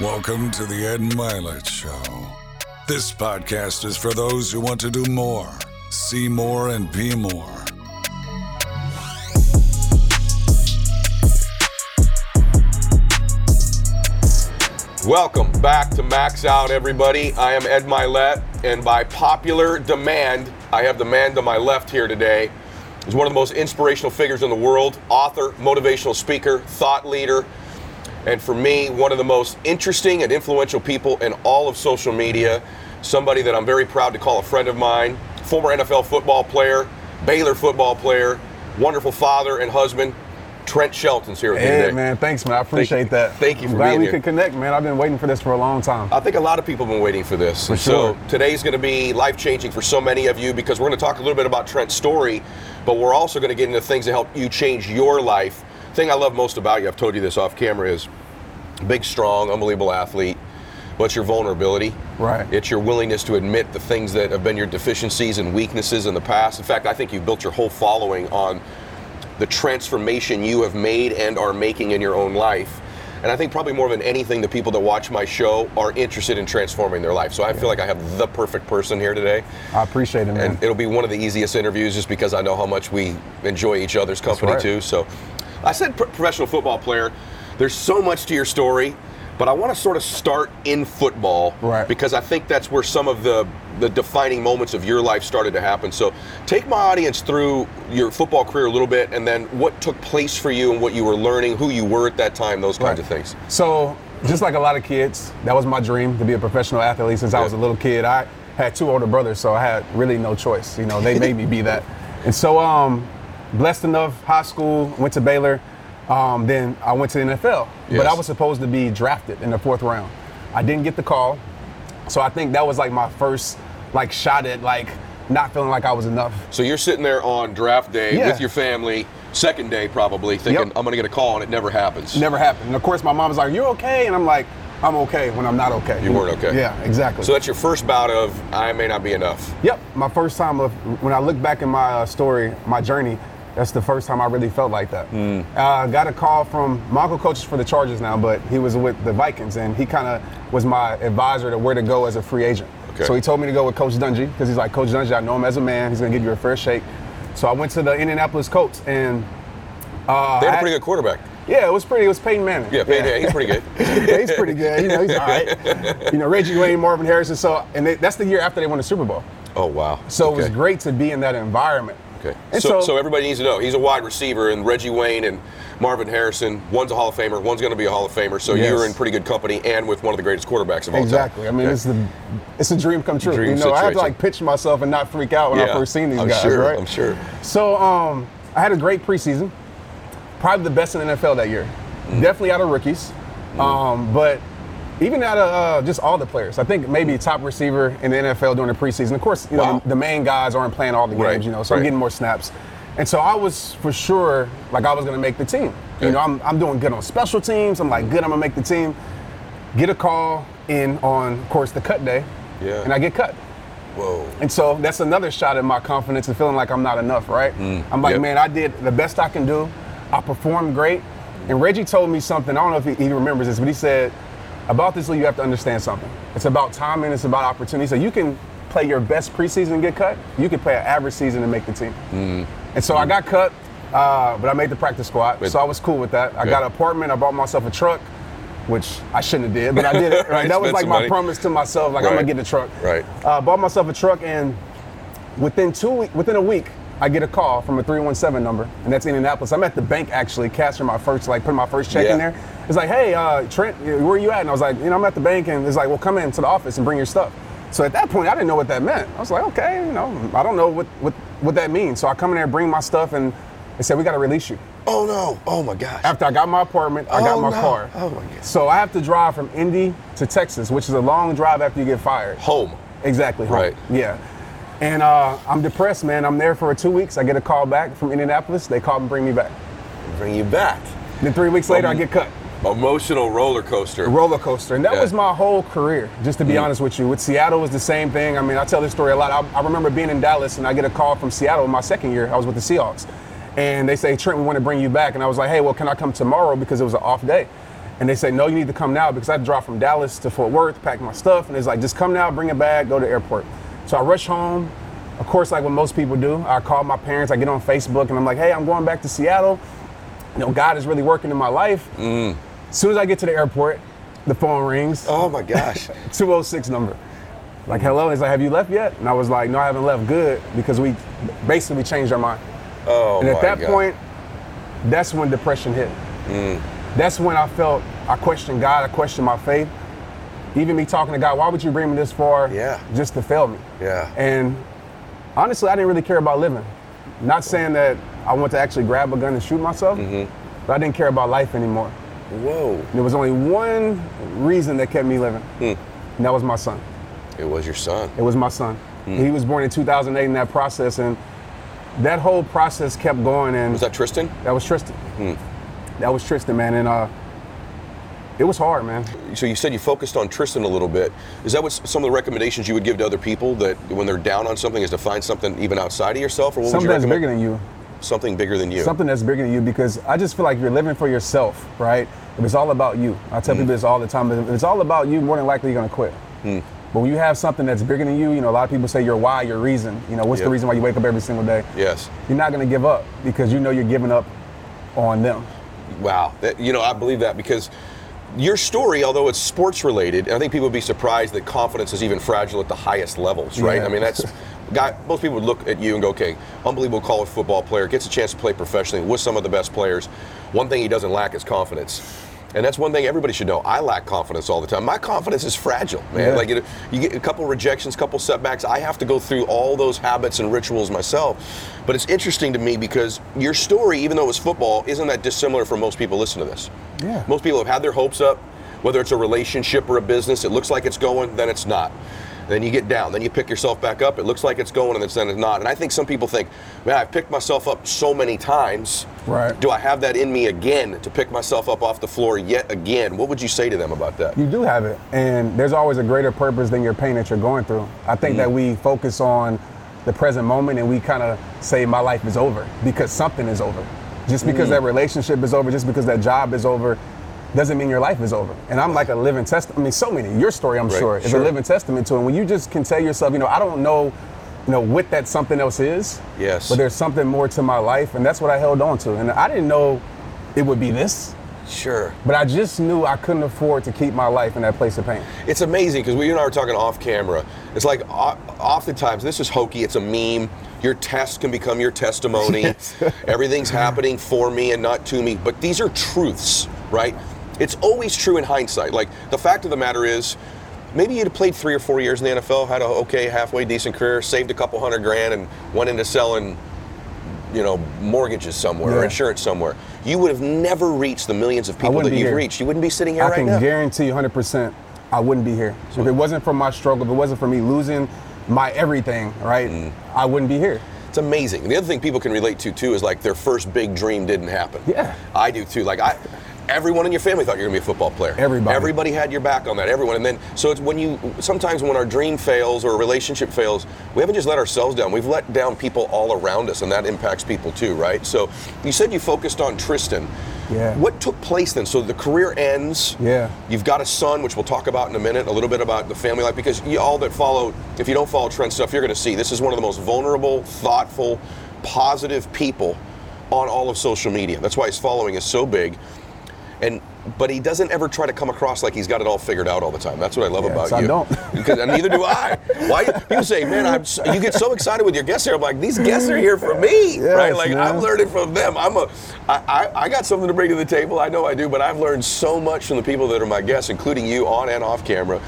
Welcome to the Ed Mylett Show. This podcast is for those who want to do more, see more, and be more. Welcome back to Max Out, everybody. I am Ed Mylett, and by popular demand, I have the man to my left here today. He's one of the most inspirational figures in the world author, motivational speaker, thought leader, and for me, one of the most interesting and influential people in all of social media. Somebody that I'm very proud to call a friend of mine, former NFL football player, Baylor football player, wonderful father and husband. Trent Shelton's here with me Hey today. man, thanks man. I appreciate that. thank you for I'm glad being we here. could connect, man. I've been waiting for this for a long time. I think a lot of people have been waiting for this. For sure. So today's going to be life changing for so many of you because we're going to talk a little bit about Trent's story, but we're also going to get into things that help you change your life. Thing I love most about you, I've told you this off camera, is big, strong, unbelievable athlete. What's your vulnerability? Right. It's your willingness to admit the things that have been your deficiencies and weaknesses in the past. In fact, I think you've built your whole following on the transformation you have made and are making in your own life. And I think probably more than anything, the people that watch my show are interested in transforming their life. So I feel like I have the perfect person here today. I appreciate it, man. And it'll be one of the easiest interviews just because I know how much we enjoy each other's company right. too. So I said pro- professional football player. There's so much to your story, but I want to sort of start in football Right. because I think that's where some of the the defining moments of your life started to happen. So take my audience through your football career a little bit and then what took place for you and what you were learning, who you were at that time, those kinds Right. of things. So, just like a lot of kids, that was my dream to be a professional athlete since I was a little kid. I had two older brothers, so I had really no choice. You know, they made me be that. And so, um, blessed enough, high school, went to Baylor. Um, then I went to the NFL, but I was supposed to be drafted in the fourth round. I didn't get the call, so I think that was like my first like shot at like not feeling like I was enough. So you're sitting there on draft day Yeah. with your family, second day probably, thinking Yep. I'm to get a call and it never happens. Never happened. And of course, my mom was like, "You're okay," and I'm like, "I'm okay when I'm not okay." You weren't okay. Yeah, exactly. So that's your first bout of I may not be enough. Yep, my first time of when I look back in my uh, story, my journey. That's the first time I really felt like that. Hmm. Uh, got a call from my uncle coaches for the Chargers now, but he was with the Vikings, and he kind of was my advisor to where to go as a free agent. Okay. So he told me to go with Coach Dungy because he's like, Coach Dungy, I know him as a man. He's gonna give you a fair shake. So I went to the Indianapolis Colts, and uh, They had a pretty good quarterback. Yeah, it was pretty. It was Peyton Manning. Yeah, Peyton, he's pretty good. yeah, he's pretty good. You know, he's all right. You know, Reggie Wayne, Marvin Harrison. So, and they, that's the year after they won the Super Bowl. Oh wow. So it was great to be in that environment. Okay. So, so, so everybody needs to know he's a wide receiver, and Reggie Wayne and Marvin Harrison. One's a Hall of Famer. One's going to be a Hall of Famer. So Yes. you're in pretty good company, and with one of the greatest quarterbacks of all time. exactly. I mean, it's the it's a dream come true. Dream you know, I had to like pitch myself and not freak out when I first seen these I'm guys, sure, right? I'm sure. So um, I had a great preseason, probably the best in the NFL that year. Mm. Definitely out of rookies, um, but even out of uh, just all the players. I think maybe top receiver in the NFL during the preseason. Of course, you know the, the main guys aren't playing all the games. Right, You know, so I'm getting more snaps. And so I was for sure like I was gonna make the team. Okay. You know, I'm, I'm doing good on special teams. I'm like good. I'm gonna make the team. Get a call in on, of course, the cut day, Yeah. and I get cut. Whoa. And so that's another shot at my confidence and feeling like I'm not enough, right? I'm like, Mm. Yep. man, I did the best I can do. I performed great. And Reggie told me something, I don't know if he, he remembers this, but he said, about this league, you have to understand something. It's about timing, it's about opportunity. So you can play your best preseason and get cut, you can play an average season and make the team. Mm. And so I got cut, uh, but I made the practice squad, Good. so I was cool with that. I got an apartment, I bought myself a truck, which I shouldn't have did, but I did it. Right? that was like my money. promise to myself, like I'm gonna get a truck. Right. Uh, bought myself a truck, and within two within a week, I get a call from a 317 number, and that's Indianapolis. I'm at the bank actually, cashing my first, like putting my first check Yeah. in there. It's like, hey, uh, Trent, where are you at? And I was like, you know, I'm at the bank, and it's like, well, come in to the office and bring your stuff. So at that point, I didn't know what that meant. I was like, okay, you know, I don't know what what, what that means. So I come in there, bring my stuff, and they said we got to release you. Oh no. Oh my gosh. After I got my apartment, I got Oh, my no. car. Oh, my God. So I have to drive from Indy to Texas, which is a long drive after you get fired. Home. Exactly. home. Right. Yeah. And uh, I'm depressed, man. I'm there for two weeks. I get a call back from Indianapolis. They call and bring me back. Bring you back. Then three weeks later, I Um, get cut. Emotional roller coaster. Roller coaster. And that Yeah. was my whole career, just to be honest with you. With Seattle, was the same thing. I mean, I tell this story a lot. I, I remember being in Dallas and I get a call from Seattle in my second year. I was with the Seahawks. And they say, Trent, we want to bring you back. And I was like, hey, well, can I come tomorrow because it was an off day? And they say, no, you need to come now because I drive from Dallas to Fort Worth, pack my stuff. And it's like, just come now, bring it back, go to the airport. So I rush home. Of course, like what most people do, I call my parents, I get on Facebook, and I'm like, hey, I'm going back to Seattle. You know, God is really working in my life. Mm. As soon as I get to the airport, the phone rings. Oh my gosh. 206 number. Like, hello. He's like, have you left yet? And I was like, no, I haven't left. Good, because we basically changed our mind. Oh And at that God. point, that's when depression hit. Mm. That's when I felt I questioned God, I questioned my faith. Even me talking to God, why would you bring me this far Yeah. just to fail me? Yeah. And honestly, I didn't really care about living. Not saying that I want to actually grab a gun and shoot myself, Mm-hmm. but I didn't care about life anymore. Whoa. There was only one reason that kept me living, Hmm. and that was my son. It was your son. It was my son. Hmm. He was born in 2008 in that process, and that whole process kept going. And Was that Tristan? that was Tristan. Hmm. That was Tristan, man, and uh, it was hard, man. So you said you focused on Tristan a little bit. Is that what some of the recommendations you would give to other people that when they're down on something is to find something even outside of yourself, or what Something would you that's recommend? bigger than you. something bigger than you. Something that's bigger than you, because I just feel like you're living for yourself, right? If it's all about you, I tell hmm. people this all the time. If it's all about you, more than likely you're gonna quit. Hmm. But when you have something that's bigger than you, you know, a lot of people say your why, your reason. You know, what's Yep. the reason why you wake up every single day? Yes. You're not gonna give up because you know you're giving up on them. Wow. That, you know, I believe that because your story, although it's sports related, I think people would be surprised that confidence is even fragile at the highest levels, right? Yeah. I mean, that's guy. Most people would look at you and go, "Okay, unbelievable college football player, gets a chance to play professionally with some of the best players. One thing he doesn't lack is confidence." And that's one thing everybody should know. I lack confidence all the time. My confidence is fragile, man. Yeah. Like it, you get a couple rejections, a couple setbacks. I have to go through all those habits and rituals myself. But it's interesting to me because your story, even though it was football, isn't that dissimilar for most people listening to this. Yeah. Most people have had their hopes up, whether it's a relationship or a business. It looks like it's going, then it's not. Then you get down, then you pick yourself back up. It looks like it's going, and then it's not. And I think some people think, man, I've picked myself up so many times. Right. Do I have that in me again to pick myself up off the floor yet again? What would you say to them about that? You do have it, and there's always a greater purpose than your pain that you're going through. I think that mm-hmm. we focus on the present moment and we kind of say, My life is over because something is over. Just because mm. that relationship is over, just because that job is over, doesn't mean your life is over. And I'm like a living testament. I mean, so many. Your story, I'm Right, sure, is sure. a living testament to it. And when you just can tell yourself, you know, I don't know, you know, what that something else is. Yes. But there's something more to my life, and that's what I held on to. And I didn't know it would be this. Sure. But I just knew I couldn't afford to keep my life in that place of pain. It's amazing because we and I were talking off camera. It's like oftentimes this is hokey. It's a meme. Your test can become your testimony. Yes. Everything's happening for me and not to me. But these are truths, right? It's always true in hindsight. Like the fact of the matter is, maybe you'd have played three or four years in the NFL, had a okay, halfway decent career, saved a couple hundred grand, and went into selling you know, mortgages somewhere or insurance somewhere, you would have never reached the millions of people that you've here. reached. You wouldn't be sitting here I right now. I can guarantee you 100% I wouldn't be here. If it wasn't for my struggle, if it wasn't for me losing my everything, right, Mm. I wouldn't be here. It's amazing. The other thing people can relate to too is like their first big dream didn't happen. Yeah. I do too. Like I everyone in your family thought you were gonna be a football player. Everybody. Everybody had your back on that. Everyone. And then so it's when you sometimes when our dream fails or a relationship fails, we haven't just let ourselves down. We've let down people all around us and that impacts people too, right? So you said you focused on Tristan. Yeah. What took place then? So the career ends. Yeah. You've got a son, which we'll talk about in a minute, a little bit about the family life, because you, all that follow, if you don't follow Trent stuff, you're going to see this is one of the most vulnerable, thoughtful, positive people on all of social media. That's why his following is so big. And but he doesn't ever try to come across like he's got it all figured out all the time. That's what I love about I you. don't. because and neither do I. Why you say, man, I'm so, you get so excited with your guests here. I'm like, these guests are here for me, Yes, right? Like I'm learning from them. I'm a, I, I, I got something to bring to the table. I know I do, but I've learned so much from the people that are my guests, including you on and off camera.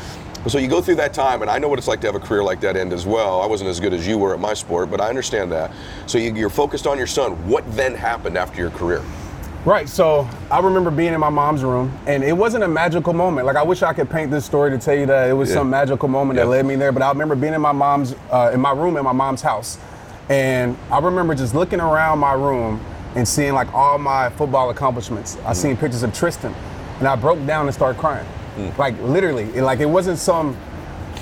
So you go through that time, and I know what it's like to have a career like that end as well. I wasn't as good as you were at my sport, but I understand that. So you, you're focused on your son. What then happened after your career? Right. So I remember being in my mom's room, and it wasn't a magical moment. Like I wish I could paint this story to tell you that it was Yeah. some magical moment that led me there. But I remember being in my mom's, uh, in my room in my mom's house, and I remember just looking around my room and seeing like all my football accomplishments. I mm. seen pictures of Tristan, and I broke down and started crying. Mm. Like literally, it, like it wasn't some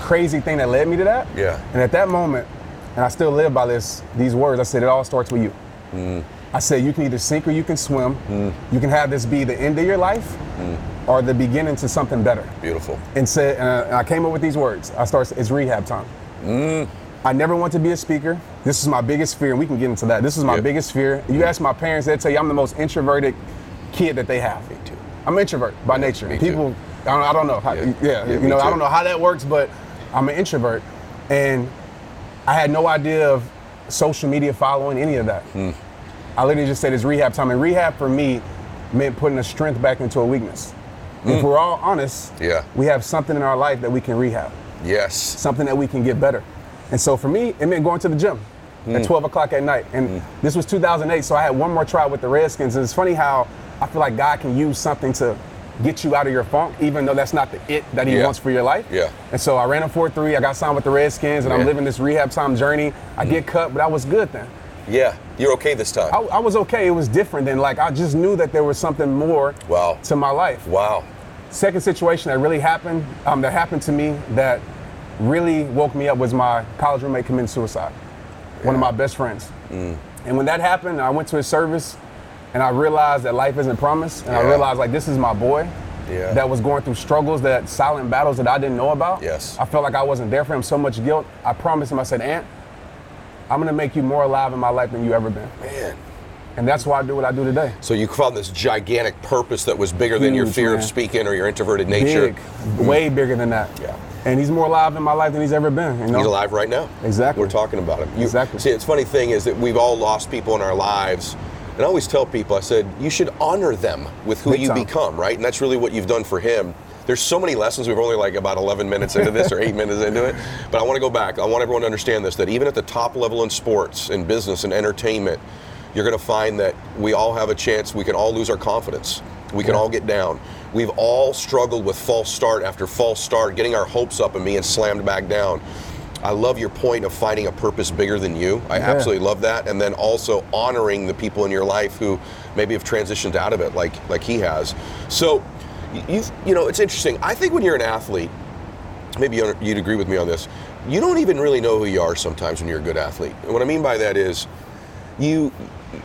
crazy thing that led me to that. Yeah. And at that moment, and I still live by this these words. I said it all starts with you. Mm. I said, you can either sink or you can swim. You can have this be the end of your life or the beginning to something better. Beautiful. And said, and I came up with these words. I started, it's rehab time. Mm. I never want to be a speaker. This is my biggest fear, and we can get into that. This is my Yeah. biggest fear. You ask my parents, they'll tell you I'm the most introverted kid that they have. Me too. I'm an introvert by nature. Me too. People, I don't, I don't know. How, Yeah. yeah, Yeah, you know, I don't know how that works, but I'm an introvert, and I had no idea of social media following any of that. Hmm. I literally just said it's rehab time, and rehab for me meant putting a strength back into a weakness. If mm. we're all honest. Yeah. we have something in our life that we can rehab Yes. something that we can get better. And so for me, it meant going to the gym Hmm. at mm. 12 o'clock at night. And mm. this was 2008, so I had one more try with the Redskins. And it's funny how I feel like God can use something to get you out of your funk, even though that's not the it that He Yeah. wants for your life. Yeah. And so I ran a 4-3. I got signed with the Redskins, and Yeah. I'm living this rehab time journey. I get cut, but I was good then. Yeah. You're okay this time. I, I was okay. It was different than like I just knew that there was something more Wow. to my life. Wow. Second situation that really happened, um, that happened to me that really woke me up was my college roommate committing suicide. One of my best friends. Mm. And when that happened, I went to his service and I realized that life isn't promised. And I realized like this is my boy Yeah. that was going through struggles, that silent battles that I didn't know about. Yes. I felt like I wasn't there for him, so much guilt. I promised him, I said, Aunt, I'm gonna make you more alive in my life than you ever been. Man. And that's why I do what I do today. So you found this gigantic purpose that was bigger than your Huge, fear of speaking or your introverted nature. Big, way bigger than that. Yeah. And he's more alive in my life than he's ever been. You know? He's alive right now. Exactly. We're talking about him. You- Exactly. See, it's funny thing is that we've all lost people in our lives. And I always tell people, I said, you should honor them with who Big you time. become, right? And that's really what you've done for him. There's so many lessons. We've only like about 11 minutes into this or eight minutes into it. But I want to go back. I want everyone to understand this that even at the top level in sports, in business, and entertainment, you're going to find that we all have a chance. We can all lose our confidence. We can Yeah. all get down. We've all struggled with false start after false start, getting our hopes up and being slammed back down. I love your point of finding a purpose bigger than you. I Yeah. absolutely love that. And then also honoring the people in your life who maybe have transitioned out of it, like like he has. So, you you know, it's interesting. I think when you're an athlete, maybe you'd you'd agree with me on this. You don't even really know who you are sometimes when you're a good athlete. And what I mean by that is, you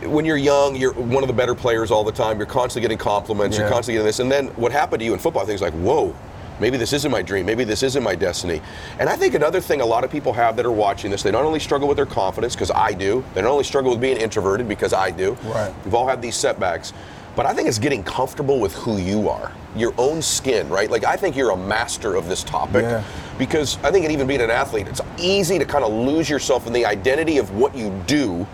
when you're young, you're one of the better players all the time. You're constantly getting compliments. You're constantly getting this. And then what happened to you in football? Things like, whoa, maybe this isn't my dream. Maybe this isn't my destiny. And I think another thing a lot of people have that are watching this, they not only struggle with their confidence because I do. They not only struggle with being introverted because I do. Right. We've all had these setbacks. But I think it's getting comfortable with who you are, your own skin, right? Like I think you're a master of this topic Yeah. because I think even being an athlete, it's easy to kind of lose yourself in the identity of what you do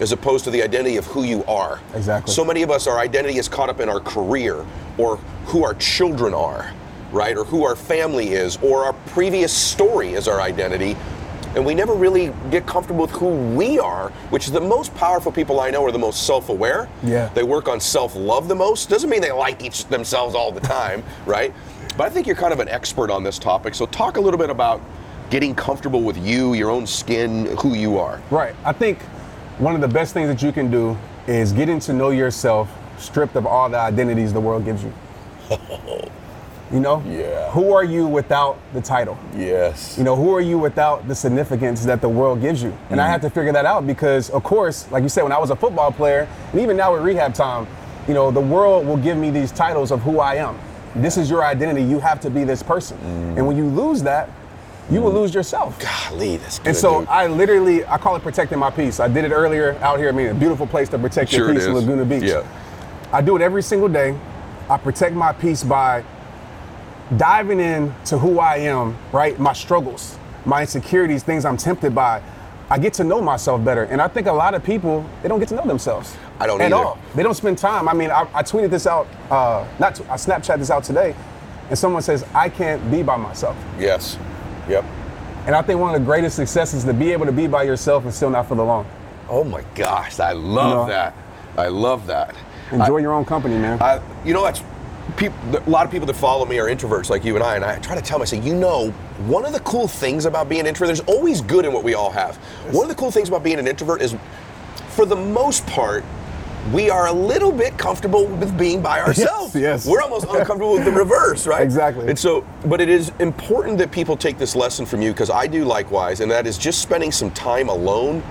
as opposed to the identity of who you are. Exactly. So many of us, our identity is caught up in our career or who our children are, right? Or who our family is, or our previous story is our identity. And we never really get comfortable with who we are, which is the most powerful people I know are the most self aware. Yeah. They work on self love the most. Doesn't mean they like each themselves all the time, right? But I think you're kind of an expert on this topic. So talk a little bit about getting comfortable with you, your own skin, who you are. Right. I think one of the best things that you can do is getting to know yourself stripped of all the identities the world gives you. You know? Yeah. Who are you without the title? Yes. You know, who are you without the significance that the world gives you? And I mm. had to figure that out because, of course, like you said, when I was a football player, and even now at rehab time, you know, the world will give me these titles of who I am. This is your identity. You have to be this person. Mm. And when you lose that, you will mm. lose yourself. Golly, that's good. And so dude. I literally, I call it protecting my peace. I did it earlier out here. I mean, a beautiful place to protect Sure your peace. Laguna Beach. Yeah. I do it every single day. I protect my peace by diving in to who I am, right? My struggles, my insecurities, things I'm tempted by. I get to know myself better. And I think a lot of people, they don't get to know themselves. I don't at either. all. They don't spend time. I mean, I, I tweeted this out, uh, not, t- I Snapchat this out today, and someone says, I can't be by myself. Yes. Yep. And I think one of the greatest successes is to be able to be by yourself and still not feel alone. Oh my gosh, I love You know? that. I love that. Enjoy your own company, man. I, you know, that's peop a lot of people that follow me are introverts like you and I, and I try to tell them, I say, you know, one of the cool things about being an introvert, there's always good in what we all have. One of the cool things about being an introvert is, for the most part, we are a little bit comfortable with being by ourselves. yes. We're almost uncomfortable with the reverse, right? Exactly. And so, but it is important that people take this lesson from you because I do likewise, and that is just spending some time alone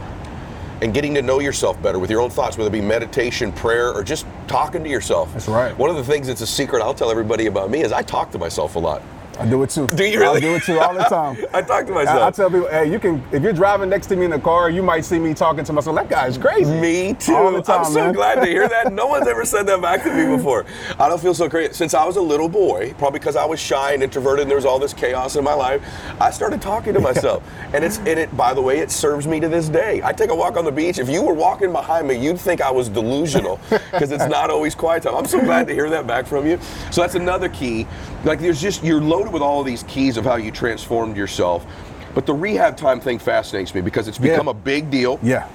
and getting to know yourself better with your own thoughts, whether it be meditation, prayer, or just talking to yourself. That's right. One of the things that's a secret I'll tell everybody about me is I talk to myself a lot. I do it too. Do you really? I do it too all the time. I talk to I, I tell people, hey, you can if you're driving next to me in the car, you might see me talking to myself. That guy is crazy. Me too. All the time, I'm so man. glad to hear that. No one's ever said that back to me before. I don't feel so great. Since I was a little boy, probably because I was shy and introverted and there was all this chaos in my life, I started talking to myself. and it's and it by the way, it serves me to this day. I take a walk on the beach. If you were walking behind me, you'd think I was delusional because it's not always quiet time. I'm so glad to hear that back from you. So that's another key. Like there's just you're loaded with all of these keys of how you transformed yourself. But the rehab time thing fascinates me because it's become Yeah. a big deal. Yeah.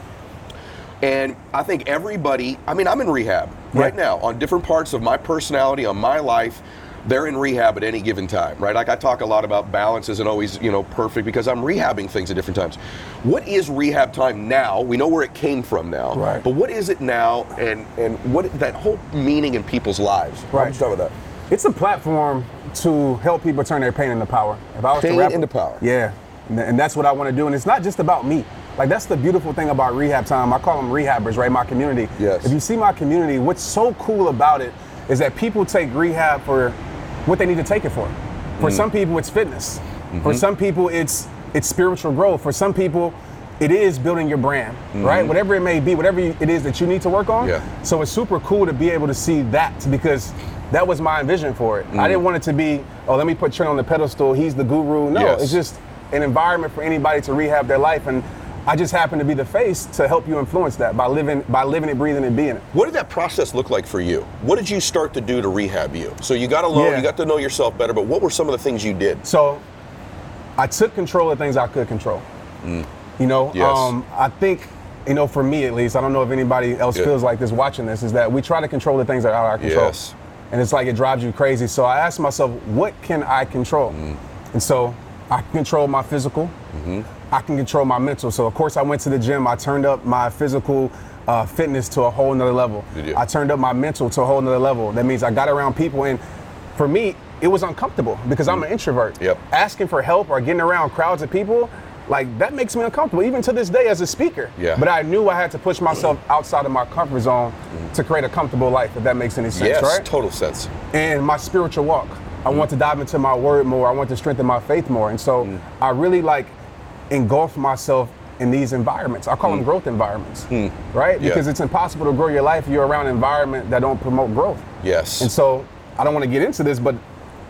And I think everybody, I mean, I'm in rehab right now on different parts of my personality, on my life. They're in rehab at any given time, right? Like I talk a lot about balance isn't always, you know, perfect because I'm rehabbing things at different times. What is rehab time now? We know where it came from now, Right. but what is it now, and and what that whole meaning in people's lives? Right. with that? It's a platform to help people turn their pain into power. If I was Pain to rap, into power. Yeah, and and that's what I want to do. And it's not just about me. Like that's the beautiful thing about rehab time. I call them rehabbers, right? My community. Yes. If you see my community, what's so cool about it is that people take rehab for what they need to take it for. For Mm. some people, it's fitness. Mm-hmm. For some people, it's it's spiritual growth. For some people, it is building your brand, right? Whatever it may be, whatever it is that you need to work on. Mm-hmm. Yeah. So it's super cool to be able to see that because that was my vision for it. Mm. I didn't want it to be, oh, let me put Trent on the pedestal. He's the guru. No, Yes. it's just an environment for anybody to rehab their life, and I just happen to be the face to help you influence that by living, by living it, breathing, and being it. What did that process look like for you? What did you start to do to rehab you? So you got alone, Yeah. you got to know yourself better, but what were some of the things you did? So I took control of things I could control. You know, Mm. Yes. um, I think, you know, for me at least, I don't know if anybody else Yeah. feels like this watching this, is that we try to control the things that are out of our control. Yes. And it's like it drives you crazy. So I asked myself, what can I control? Mm. And so I can control my physical, Mm-hmm. I can control my mental. So of course I went to the gym, I turned up my physical uh, fitness to a whole nother level. I turned up my mental to a whole nother level. That means I got around people and for me, it was uncomfortable because I'm an introvert. Mm. Yep. Asking for help or getting around crowds of people, like that makes me uncomfortable, even to this day as a speaker. Yeah. But I knew I had to push myself outside of my comfort zone to create a comfortable life, if that makes any sense, right? yes, right? total sense. and my spiritual walk. I want to dive into my word more. I want to strengthen my faith more. And so Mm. I really like engulf myself in these environments. I call them growth environments, right? Mm. Yeah. Because it's impossible to grow your life if you're around an environment that don't promote growth. Yes. And so I don't want to get into this, but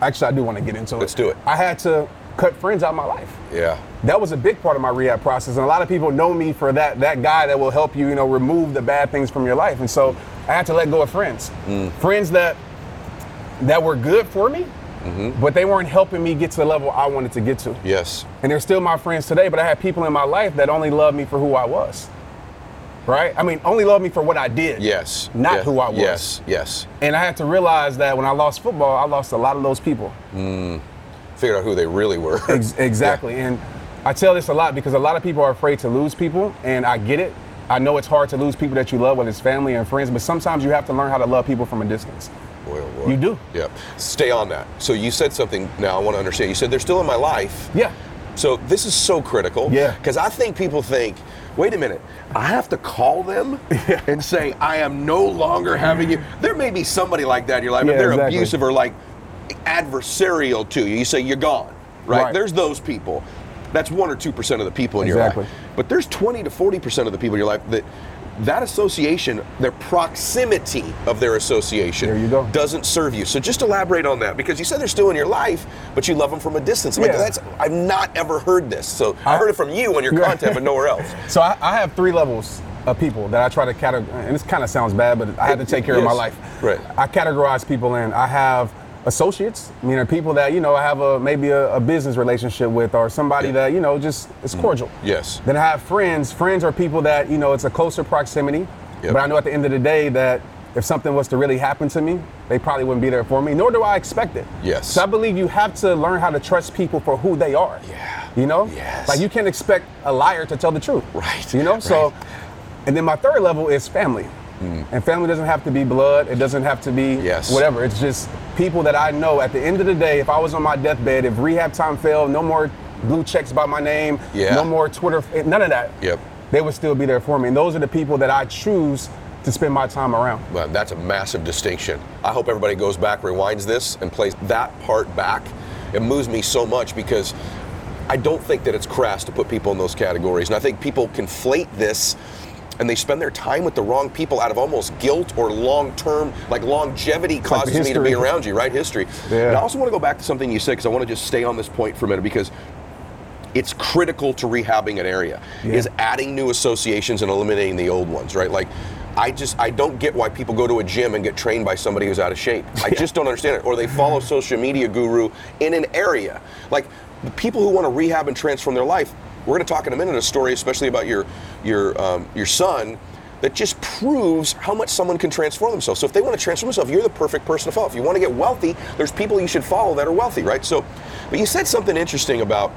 actually I do want to get into it. Let's do it. I had to cut friends out of my life. yeah. That was a big part of my rehab process, and a lot of people know me for that that guy that will help you, you know, remove the bad things from your life. And so I had to let go of friends, Mm. friends that that were good for me, Mm-hmm. but they weren't helping me get to the level I wanted to get to. Yes. And they're still my friends today, but I had people in my life that only loved me for who I was. Right? I mean, only loved me for what I did. Yes. Not who I was. Yes. Yes. And I had to realize that when I lost football, I lost a lot of those people. Figure out who they really were. Ex- exactly. And I tell this a lot because a lot of people are afraid to lose people, and I get it. I know it's hard to lose people that you love, whether it's family and friends, but sometimes you have to learn how to love people from a distance. Boy, oh boy. You do. Yeah. Stay on that. So you said something now I want to understand. You said they're still in my life. Yeah. So this is so critical. Yeah. Because I think people think, wait a minute, I have to call them and say I am no longer having you. There may be somebody like that in your life, Yeah, but they're exactly. abusive or like adversarial to you. You say you're gone, right? Right. There's those people. That's one or two percent of the people in Exactly. your life. But there's 20 to 40 percent of the people in your life that that association, their proximity of their association, There you go. doesn't serve you. So just elaborate on that because you said they're still in your life, but you love them from a distance. I'm like, Yeah. that's I've not ever heard this. So I, I- heard it from you on your Yeah. content, but nowhere else. So I, I have three levels of people that I try to categorize, and this kind of sounds bad, but I had to take care of my Yes. life. Right. I categorize people in. I have associates, i meaning people that you know I have a maybe a, a business relationship with, or somebody Yeah. that you know just is mm-hmm. cordial. Yes. Then I have friends. Friends are people that you know it's a closer proximity, Yep. but I know at the end of the day that if something was to really happen to me, they probably wouldn't be there for me. Nor do I expect it. Yes. So I believe you have to learn how to trust people for who they are. Yeah. You know. Yes. Like you can't expect a liar to tell the truth. Right, You know. So, and then my third level is family. And family doesn't have to be blood. It doesn't have to be Mm. Yes. whatever. It's just people that I know. At the end of the day, if I was on my deathbed, if rehab time failed, no more blue checks by my name, Yeah. no more Twitter, none of that. Yep. they would still be there for me. And those are the people that I choose to spend my time around. Well, that's a massive distinction. I hope everybody goes back, rewinds this, and plays that part back. It moves me so much because I don't think that it's crass to put people in those categories. And I think people conflate this and they spend their time with the wrong people out of almost guilt or long term, like longevity causes me to be around you, right? History. Yeah. And I also want to go back to something you said because I want to just stay on this point for a minute because it's critical to rehabbing an area Yeah. is adding new associations and eliminating the old ones right like i just i don't get why people go to a gym and get trained by somebody who's out of shape i just don't understand it or they follow social media guru in an area like the people who want to rehab and transform their life we're going to talk in a minute a story especially about your your um, your son that just proves how much someone can transform themselves. So if they want to transform themselves, you're the perfect person to follow. If you want to get wealthy, there's people you should follow that are wealthy, right? So, but you said something interesting about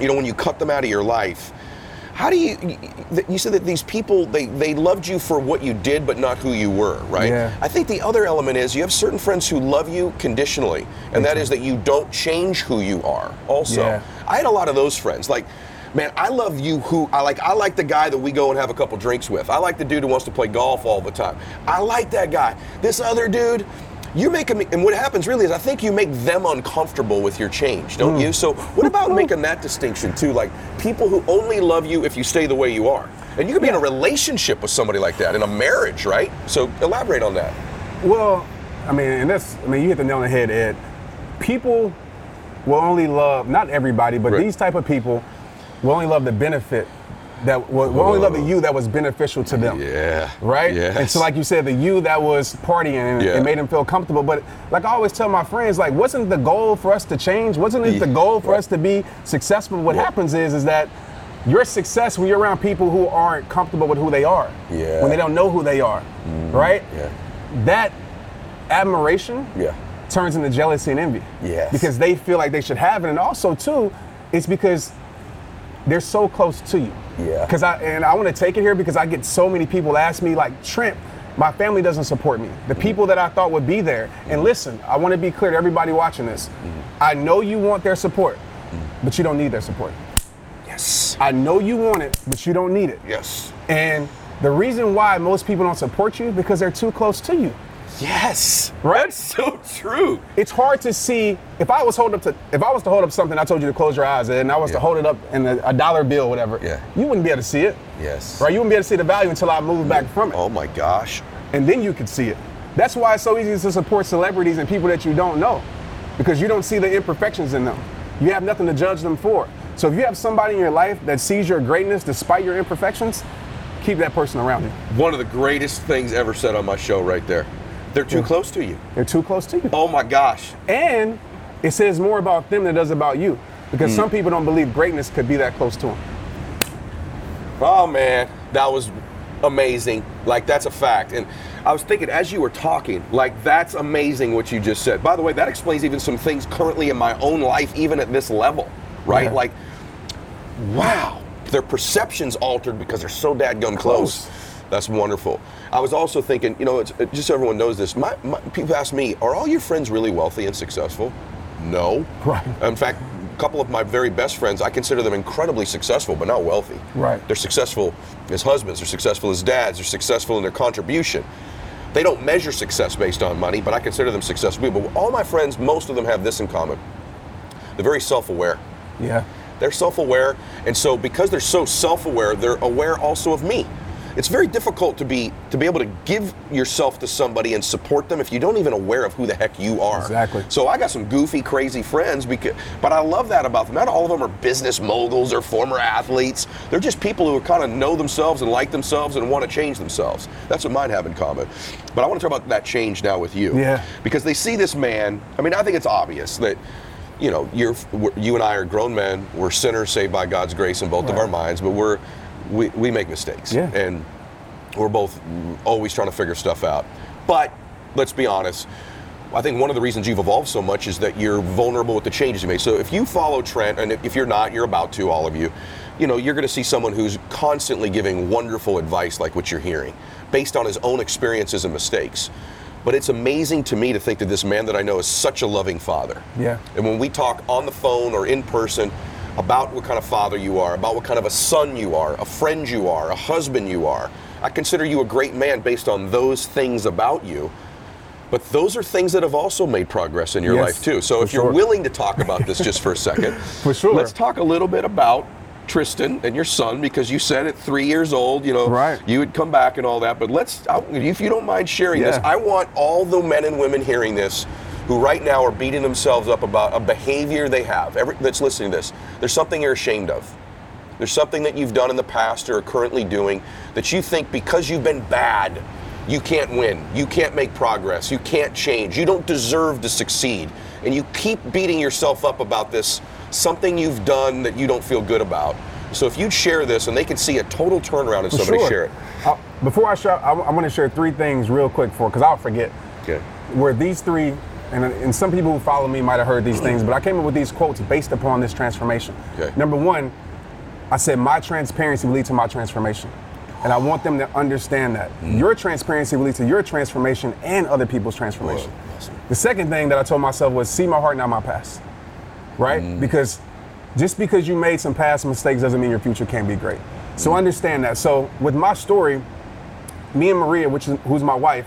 you know when you cut them out of your life how do you you said that these people they they loved you for what you did but not who you were right Yeah. i think the other element is you have certain friends who love you conditionally and that is that you don't change who you are also Yeah. i had a lot of those friends like man i love you who i like i like the guy that we go and have a couple drinks with i like the dude who wants to play golf all the time i like that guy this other dude you make them, and what happens really is I think you make them uncomfortable with your change, don't mm. you? So what about making that distinction too? Like people who only love you if you stay the way you are. And you can be in a relationship with somebody like that, in a marriage, right? So elaborate on that. Well, I mean, and that's, I mean, you hit the nail on the head, Ed. People will only love, not everybody, but Right. these type of people will only love the benefit that will, will only love the you that was beneficial to them. Yeah. Right? Yes. And so, like you said, the you that was partying and Yeah. it made them feel comfortable. But like I always tell my friends, like, wasn't the goal for us to change? Wasn't it the goal for us to be successful? What Yeah. happens is, is that your success when you're around people who aren't comfortable with who they are. Yeah. When they don't know who they are. Mm-hmm. Right? Yeah. That admiration Yeah. turns into jealousy and envy. Yes. Because they feel like they should have it. And also, too, it's because they're so close to you. Yeah. Because I and I want to take it here because I get so many people ask me like Trent, my family doesn't support me. The people that I thought would be there. And listen, I want to be clear to everybody watching this. Mm-hmm. I know you want their support, mm-hmm. but you don't need their support. Yes. I know you want it, but you don't need it. Yes. And the reason why most people don't support you because they're too close to you. Yes. Right? That's so true. it's hard to see if I was hold up to if I was to hold up something I told you to close your eyes and I was Yeah. to hold it up in a, a dollar bill whatever Yeah. you wouldn't be able to see it Yes. right you wouldn't be able to see the value until I moved back from it Oh my gosh. and then you could see it that's why it's so easy to support celebrities and people that you don't know because you don't see the imperfections in them you have nothing to judge them for so if you have somebody in your life that sees your greatness despite your imperfections keep that person around you One of the greatest things ever said on my show right there. They're too close to you. they're too close to you Oh my gosh. And it says more about them than it does about you. Because hmm. some people don't believe greatness could be that close to them. Oh man, that was amazing. Like that's a fact. And I was thinking as you were talking, like that's amazing what you just said. By the way, that explains even some things currently in my own life, even at this level, right? Yeah. Like, wow, their perceptions altered because they're so dadgum close. Close. That's wonderful. I was also thinking, you know, it's, it- just so everyone knows this. My, my people ask me, are all your friends really wealthy and successful? No. Right. In fact, a couple of my very best friends, I consider them incredibly successful, but not wealthy. Right. They're successful as husbands, they're successful as dads, they're successful in their contribution. They don't measure success based on money, but I consider them successful people. But all my friends, most of them have this in common. They're very self-aware. Yeah. They're self-aware, and so because they're so self-aware, they're aware also of me. It's very difficult to be to be able to give yourself to somebody and support them if you don't even aware of who the heck you are. Exactly. So I got some goofy, crazy friends, because, but I love that about them. Not all of them are business moguls or former athletes. They're just people who kind of know themselves and like themselves and want to change themselves. That's what mine have in common. But I want to talk about that change now with you. Yeah. Because they see this man. I mean, I think it's obvious that you know, you're, you and I are grown men. We're sinners saved by God's grace in both of our minds, but we're we, we make mistakes, Yeah. and we're both always trying to figure stuff out. But let's be honest. I think one of the reasons you've evolved so much is that you're vulnerable with the changes you made. So if you follow Trent, and if if you're not, you're about to, all of you, you know, you're going to see someone who's constantly giving wonderful advice like what you're hearing, based on his own experiences and mistakes. But it's amazing to me to think that this man that I know is such a loving father. Yeah. And when we talk on the phone or in person, about what kind of father you are, about what kind of a son you are, a friend you are, a husband you are. I consider you a great man based on those things about you. But those are things that have also made progress in your Yes, life too. So if you're sure. willing to talk about this just for a second, For sure. let's talk a little bit about Tristan and your son because you said at three years old, you know, Right. you would come back and all that. But let's, if you don't mind sharing this, I want all the men and women hearing this who right now are beating themselves up about a behavior they have every, that's listening to this. There's something you're ashamed of. There's something that you've done in the past or are currently doing that you think because you've been bad, you can't win, you can't make progress, you can't change, you don't deserve to succeed. And you keep beating yourself up about this, something you've done that you don't feel good about. So if you'd share this and they could see a total turnaround and somebody sure. share it. Uh, before I share, I'm, I'm going to share three things real quick for because I'll forget. Okay. Where these three, and, and some people who follow me might have heard these things, but I came up with these quotes based upon this transformation. Okay. Number one, I said my transparency will lead to my transformation. And I want them to understand that. Hmm. Your transparency will lead to your transformation and other people's transformation. Awesome. The second thing that I told myself was see my heart, not my past. Right? Hmm. Because just because you made some past mistakes doesn't mean your future can't be great. So hmm. understand that. So with my story, me and Maria, which is who's my wife,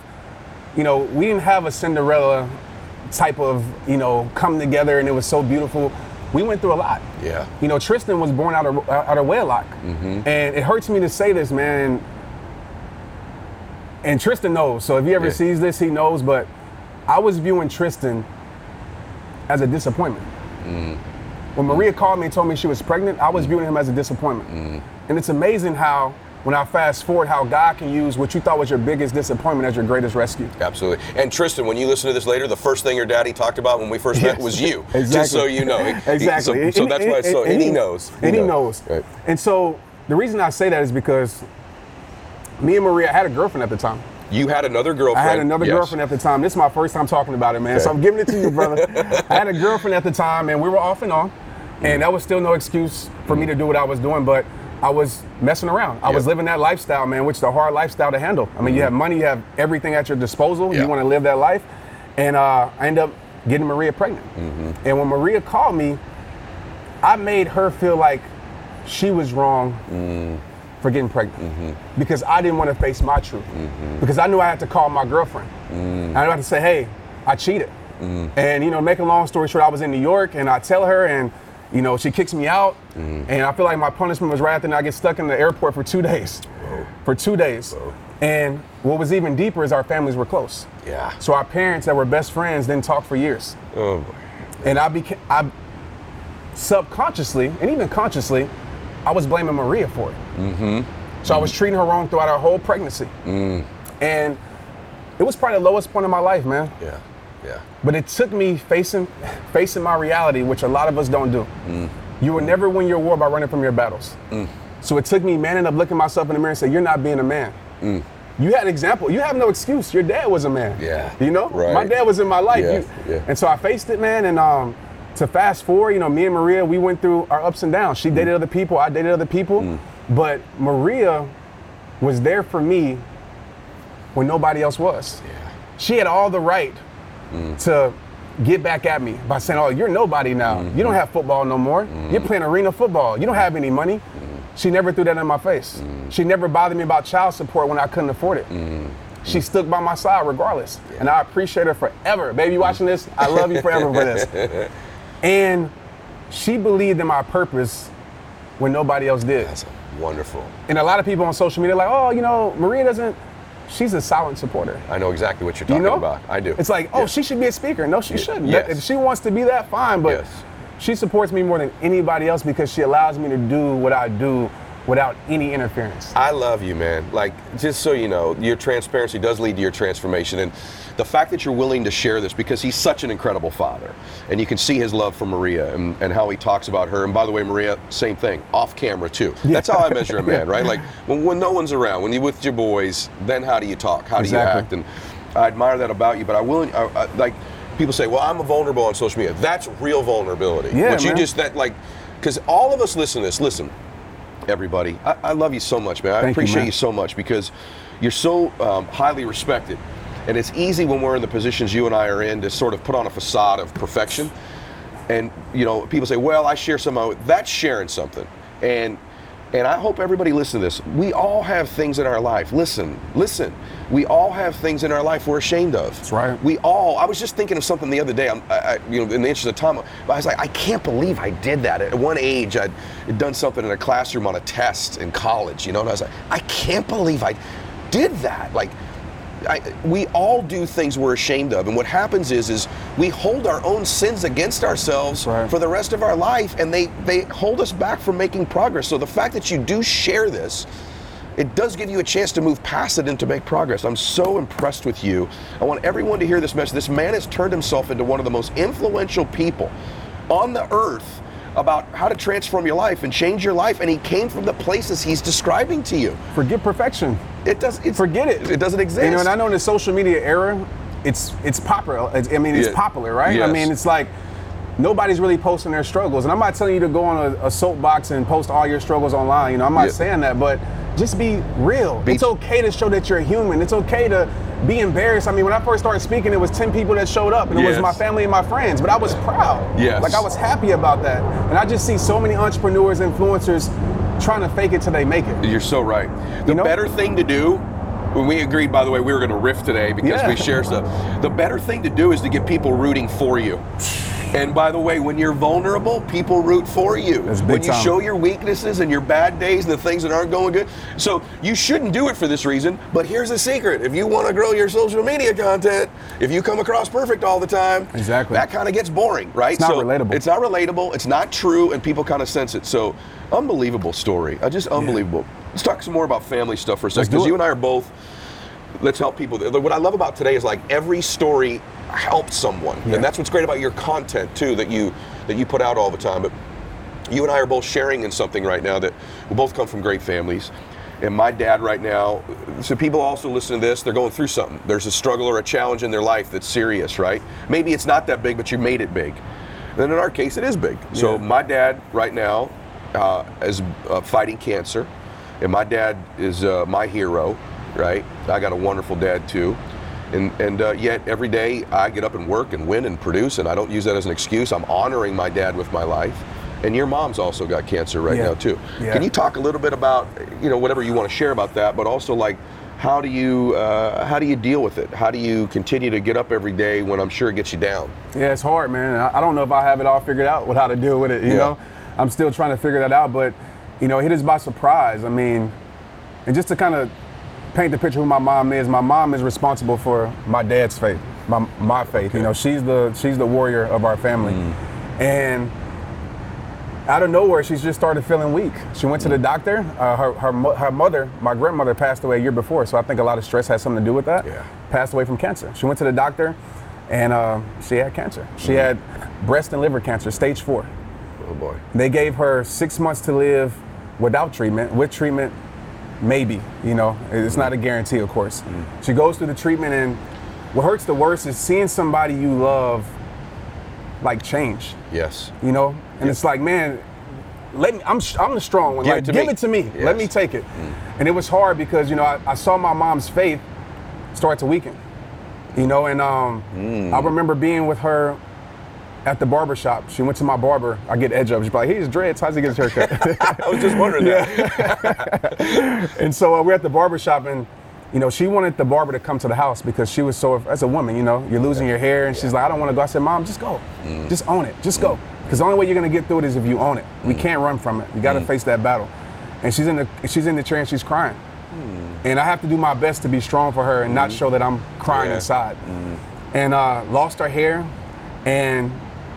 you know, we didn't have a Cinderella type of, you know, come together and it was so beautiful. We went through a lot. Yeah. You know, Tristan was born out of out of wedlock, mm-hmm. and it hurts me to say this, man. And Tristan knows. So if he ever Yeah. sees this, he knows. But I was viewing Tristan as a disappointment. Mm. When Maria mm. called me and told me she was pregnant, I was mm. viewing him as a disappointment. And it's amazing how, when I fast forward, how God can use what you thought was your biggest disappointment as your greatest rescue. Absolutely. And Tristan, when you listen to this later, the first thing your daddy talked about when we first met Yes. was you. Exactly. Just so you know. He- he- exactly. So, so that's why. So and, he knows. And he knows. Right. And so the reason I say that is because me and Maria I had a girlfriend at the time. You had another girlfriend. I had another Yes. girlfriend at the time. This is my first time talking about it, man. So I'm giving it to you, brother. I had a girlfriend at the time, and we were off and on. And that was still no excuse for me to do what I was doing, but I was messing around. I was living that lifestyle, man, which is a hard lifestyle to handle. I mean, you mm-hmm. have money, you have everything at your disposal. Yeah. You want to live that life. And uh, I end up getting Maria pregnant. Mm-hmm. And when Maria called me, I made her feel like she was wrong mm. for getting pregnant mm-hmm. because I didn't want to face my truth because I knew I had to call my girlfriend. Mm. And I had to say, hey, I cheated. Mm. And, you know, make a long story short, I was in New York and I tell her and, you know, she kicks me out. And I feel like my punishment was right after I get stuck in the airport for two days. For two days. And what was even deeper is our families were close. Yeah. So our parents that were best friends didn't talk for years. Oh boy. And I became, I subconsciously and even consciously, I was blaming Maria for it. Mm-hmm. So I was treating her wrong throughout our whole pregnancy. Mm. And it was probably the lowest point of my life, man. Yeah. Yeah. But it took me facing, facing my reality, which a lot of us don't do. Mm. You will never win your war by running from your battles. Mm. So it took me manning up, looking myself in the mirror and say, "You're not being a man." Mm. You had an example. You have no excuse. Your dad was a man. Yeah. You know, Right. my dad was in my life. Yeah, You- yeah. And so I faced it, man. And um, to fast forward, you know, me and Maria, we went through our ups and downs. She dated other people. I dated other people. But Maria was there for me when nobody else was. Yeah. She had all the right to get back at me by saying, "Oh, you're nobody now. You don't mm-hmm. have football no more. You're mm-hmm. playing arena football. You don't have any money." Mm-hmm. She never threw that in my face. She never bothered me about child support when I couldn't afford it. She stuck by my side regardless, and I appreciate her forever. Baby, watching this? I love you forever for this. And she believed in my purpose when nobody else did. That's wonderful. And a lot of people on social media are like, "Oh, you know, Maria doesn't." She's a silent supporter. I know exactly what you're You talking know? about. I do. It's like, oh, Yeah. she should be a speaker. No, she shouldn't. Yes. If she wants to be that, fine. But Yes. she supports me more than anybody else because she allows me to do what I do without any interference. I love you, man. Like, just so you know, your transparency does lead to your transformation. And the fact that you're willing to share this because he's such an incredible father. And you can see his love for Maria and, and how he talks about her. And by the way, Maria, same thing, off camera too. That's how I measure a man, right? Like, when, when no one's around, when you're with your boys, then how do you talk? How do Exactly. you act? And I admire that about you, but I will, I, I, like, people say, well, I'm a vulnerable on social media. That's real vulnerability. Yeah, What you just, that, like, because all of us listen to this, listen, everybody. I, I love you so much, man. I Thank you, appreciate man. you, so much because you're so um, highly respected. And it's easy when we're in the positions you and I are in to sort of put on a facade of perfection. And you know, people say, "Well, I share some." of That's sharing something, and and I hope everybody listen to this. We all have things in our life. Listen, listen. We all have things in our life we're ashamed of. That's right. We all. I was just thinking of something the other day. I'm, I, you know, in the interest of time, but I was like, I can't believe I did that. At one age, I'd, I'd done something in a classroom on a test in college. You know, and I was like, I can't believe I did that. Like. I, we all do things we're ashamed of, and what happens is, is we hold our own sins against ourselves Right. for the rest of our life, and they they hold us back from making progress. So the fact that you do share this, it does give you a chance to move past it and to make progress. I'm so impressed with you. I want everyone to hear this message. This man has turned himself into one of the most influential people on the earth about how to transform your life and change your life, and he came from the places he's describing to you. Forget perfection. It does. It's, Forget it. It doesn't exist. You know, and I know in the social media era, it's it's popular. It's, I mean, it's Yeah. popular, right? Yes. I mean, it's like nobody's really posting their struggles. And I'm not telling you to go on a, a soapbox and post all your struggles online. You know, I'm not Yeah. saying that, but just be real. Be- it's okay to show that you're human. It's okay to be embarrassed. I mean, when I first started speaking, it was 10 people that showed up, and it Yes. was my family and my friends. But I was proud. Yes. Like I was happy about that. And I just see so many entrepreneurs, influencers trying to fake it till they make it. You're so right. The You know? better thing to do, when we agreed, by the way, we were going to riff today because Yeah. we share stuff. The better thing to do is to get people rooting for you. And by the way, when you're vulnerable, people root for you. That's big when you time. show your weaknesses and your bad days and the things that aren't going good. So you shouldn't do it for this reason. But here's the secret: if you want to grow your social media content, if you come across perfect all the time, Exactly. that kind of gets boring, right? It's not so relatable. It's not relatable. It's not true, and people kind of sense it. So, unbelievable story. Uh, just unbelievable. Let's talk some more about family stuff for a second, because you and I are both. Let's help people. What I love about today is like every story helps someone, Yeah. and that's what's great about your content too that you that you put out all the time. But you and I are both sharing in something right now that we both come from great families. And my dad right now, so people also listen to this, they're going through something. There's a struggle or a challenge in their life that's serious, right? Maybe it's not that big, but you made it big. And in our case, it is big. So my dad right now uh, is uh, fighting cancer, and my dad is uh, my hero, right? I got a wonderful dad too. And, and uh, yet every day I get up and work and win and produce, and I don't use that as an excuse. I'm honoring my dad with my life. And your mom's also got cancer right Yeah. now too. Yeah. Can you talk a little bit about, you know, whatever you want to share about that, but also like, how do you uh, how do you deal with it? How do you continue to get up every day when I'm sure it gets you down? Yeah, it's hard, man. I, don't know if I have it all figured out with how to deal with it. You Yeah. know, I'm still trying to figure that out. But you know, it hit us by surprise. I mean, and just to kind of paint the picture of who my mom is, my mom is responsible for my dad's faith, my my faith. You know, she's the she's the warrior of our family, and out of nowhere, she's just started feeling weak. She went to the doctor. Uh, her, her, her mother, my grandmother, passed away a year before, so I think a lot of stress has something to do with that. Yeah. Passed away from cancer. She went to the doctor, and uh, she had cancer. She had breast and liver cancer, stage four. Oh boy. They gave her six months to live without treatment. With treatment, maybe. You know, it's not a guarantee, of course. She goes through the treatment, and what hurts the worst is seeing somebody you love like change Yes. you know and it's like man let me i'm, I'm the strong one Give like it to give me. it to me Yes. Mm. let me take it and it was hard because you know I, I saw my mom's faith start to weaken you know and um, Mm. i remember being with her at the barber shop she went to my barber i get edge up. She's like he's dreads. How's he get his haircut? I was just wondering that. and so uh, we're at the barber shop and you know she wanted the barber to come to the house because she was so as a woman you know you're losing your hair and she's like i don't want to go. I said mom just go. Mm. just own it. Just go. Because the only way you're going to get through it is if you own it. We can't run from it. You Mm. got to face that battle. And she's in the she's in the chair and she's crying. And i have to do my best to be strong for her and not show that i'm crying Yeah. inside. And uh, lost her hair and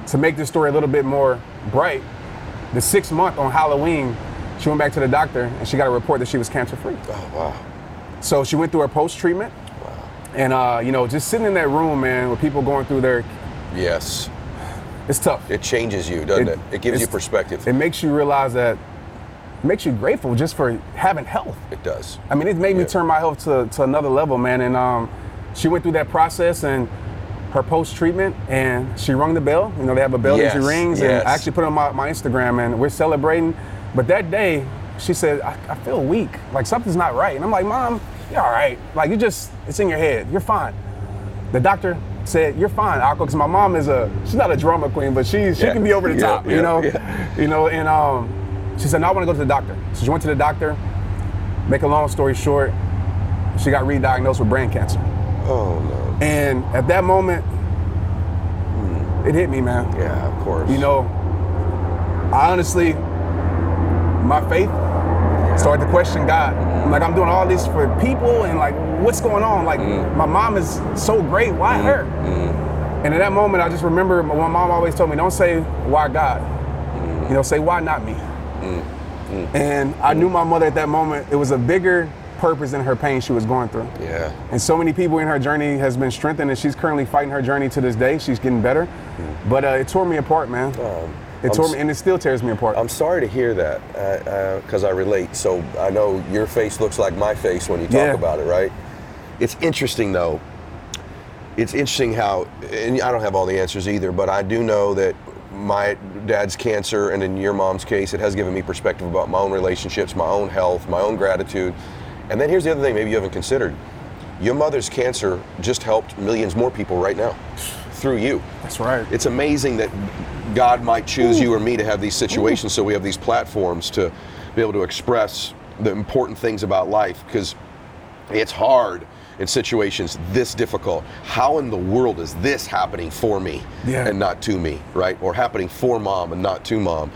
to make this story a little bit more bright the sixth month on halloween she went back to the doctor and she got a report that she was cancer free oh wow. so she went through her post treatment, Wow. and uh, you know, just sitting in that room, man, with people going through their, Yes. it's tough. It changes you, doesn't it? It- It, gives you perspective. It makes you realize that, makes you grateful just for having health. it does. I mean, it made me turn my health to, to another level, man. And um, she went through that process and her post treatment, and she rung the bell. You know, they have a bell that she rings, yes. and I actually put it on my, my Instagram, and we're celebrating. But that day, she said, I, I feel weak. Like something's not right. And I'm like, Mom, you're all right. Like you just, it's in your head. You're fine. The doctor said, "You're fine, Akko," because my mom is a she's not a drama queen, but she she Yeah. can be over the Yeah, top, yeah, you know, you know. And um, she said, "No, I want to go to the doctor." So she went to the doctor. Make a long story short, she got re-diagnosed with brain cancer. Oh no. And at that moment, it hit me, man. Yeah, of course. You know, I honestly, my faith started to question God. I'm like, I'm doing all this for people, and like, what's going on? Like, Mm. my mom is so great. Why her? And in that moment, I just remember my mom always told me, don't say why God. Mm. You know, say why not me. And I knew my mother at that moment. It was a bigger purpose in her pain she was going through. Yeah. And so many people in her journey has been strengthened, and she's currently fighting her journey to this day. She's getting better, but uh, it tore me apart, man. it Mm. I'm tore me, and it still tears me apart. I'm sorry to hear that because I relate. So I know your face looks like my face when you talk Yeah. about it, right? It's interesting though. It's interesting how, and I don't have all the answers either, but I do know that my dad's cancer, and in your mom's case, it has given me perspective about my own relationships, my own health, my own gratitude. And then here's the other thing maybe you haven't considered. Your mother's cancer just helped millions more people right now through you. That's right. It's amazing that God might choose you or me to have these situations so we have these platforms to be able to express the important things about life because it's hard in situations this difficult. How in the world is this happening for me Yeah. and not to me, right? Or happening for mom and not to mom.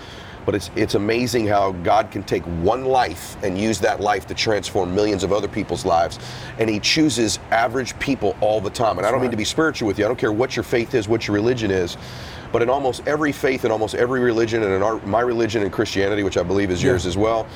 But it's it's amazing how God can take one life and use that life to transform millions of other people's lives. And he chooses average people all the time. And I don't mean to be spiritual with you. I don't care what your faith is, what your religion is. But in almost every faith, in almost every religion, and in our, my religion and Christianity, which I believe is yours Yeah. as well,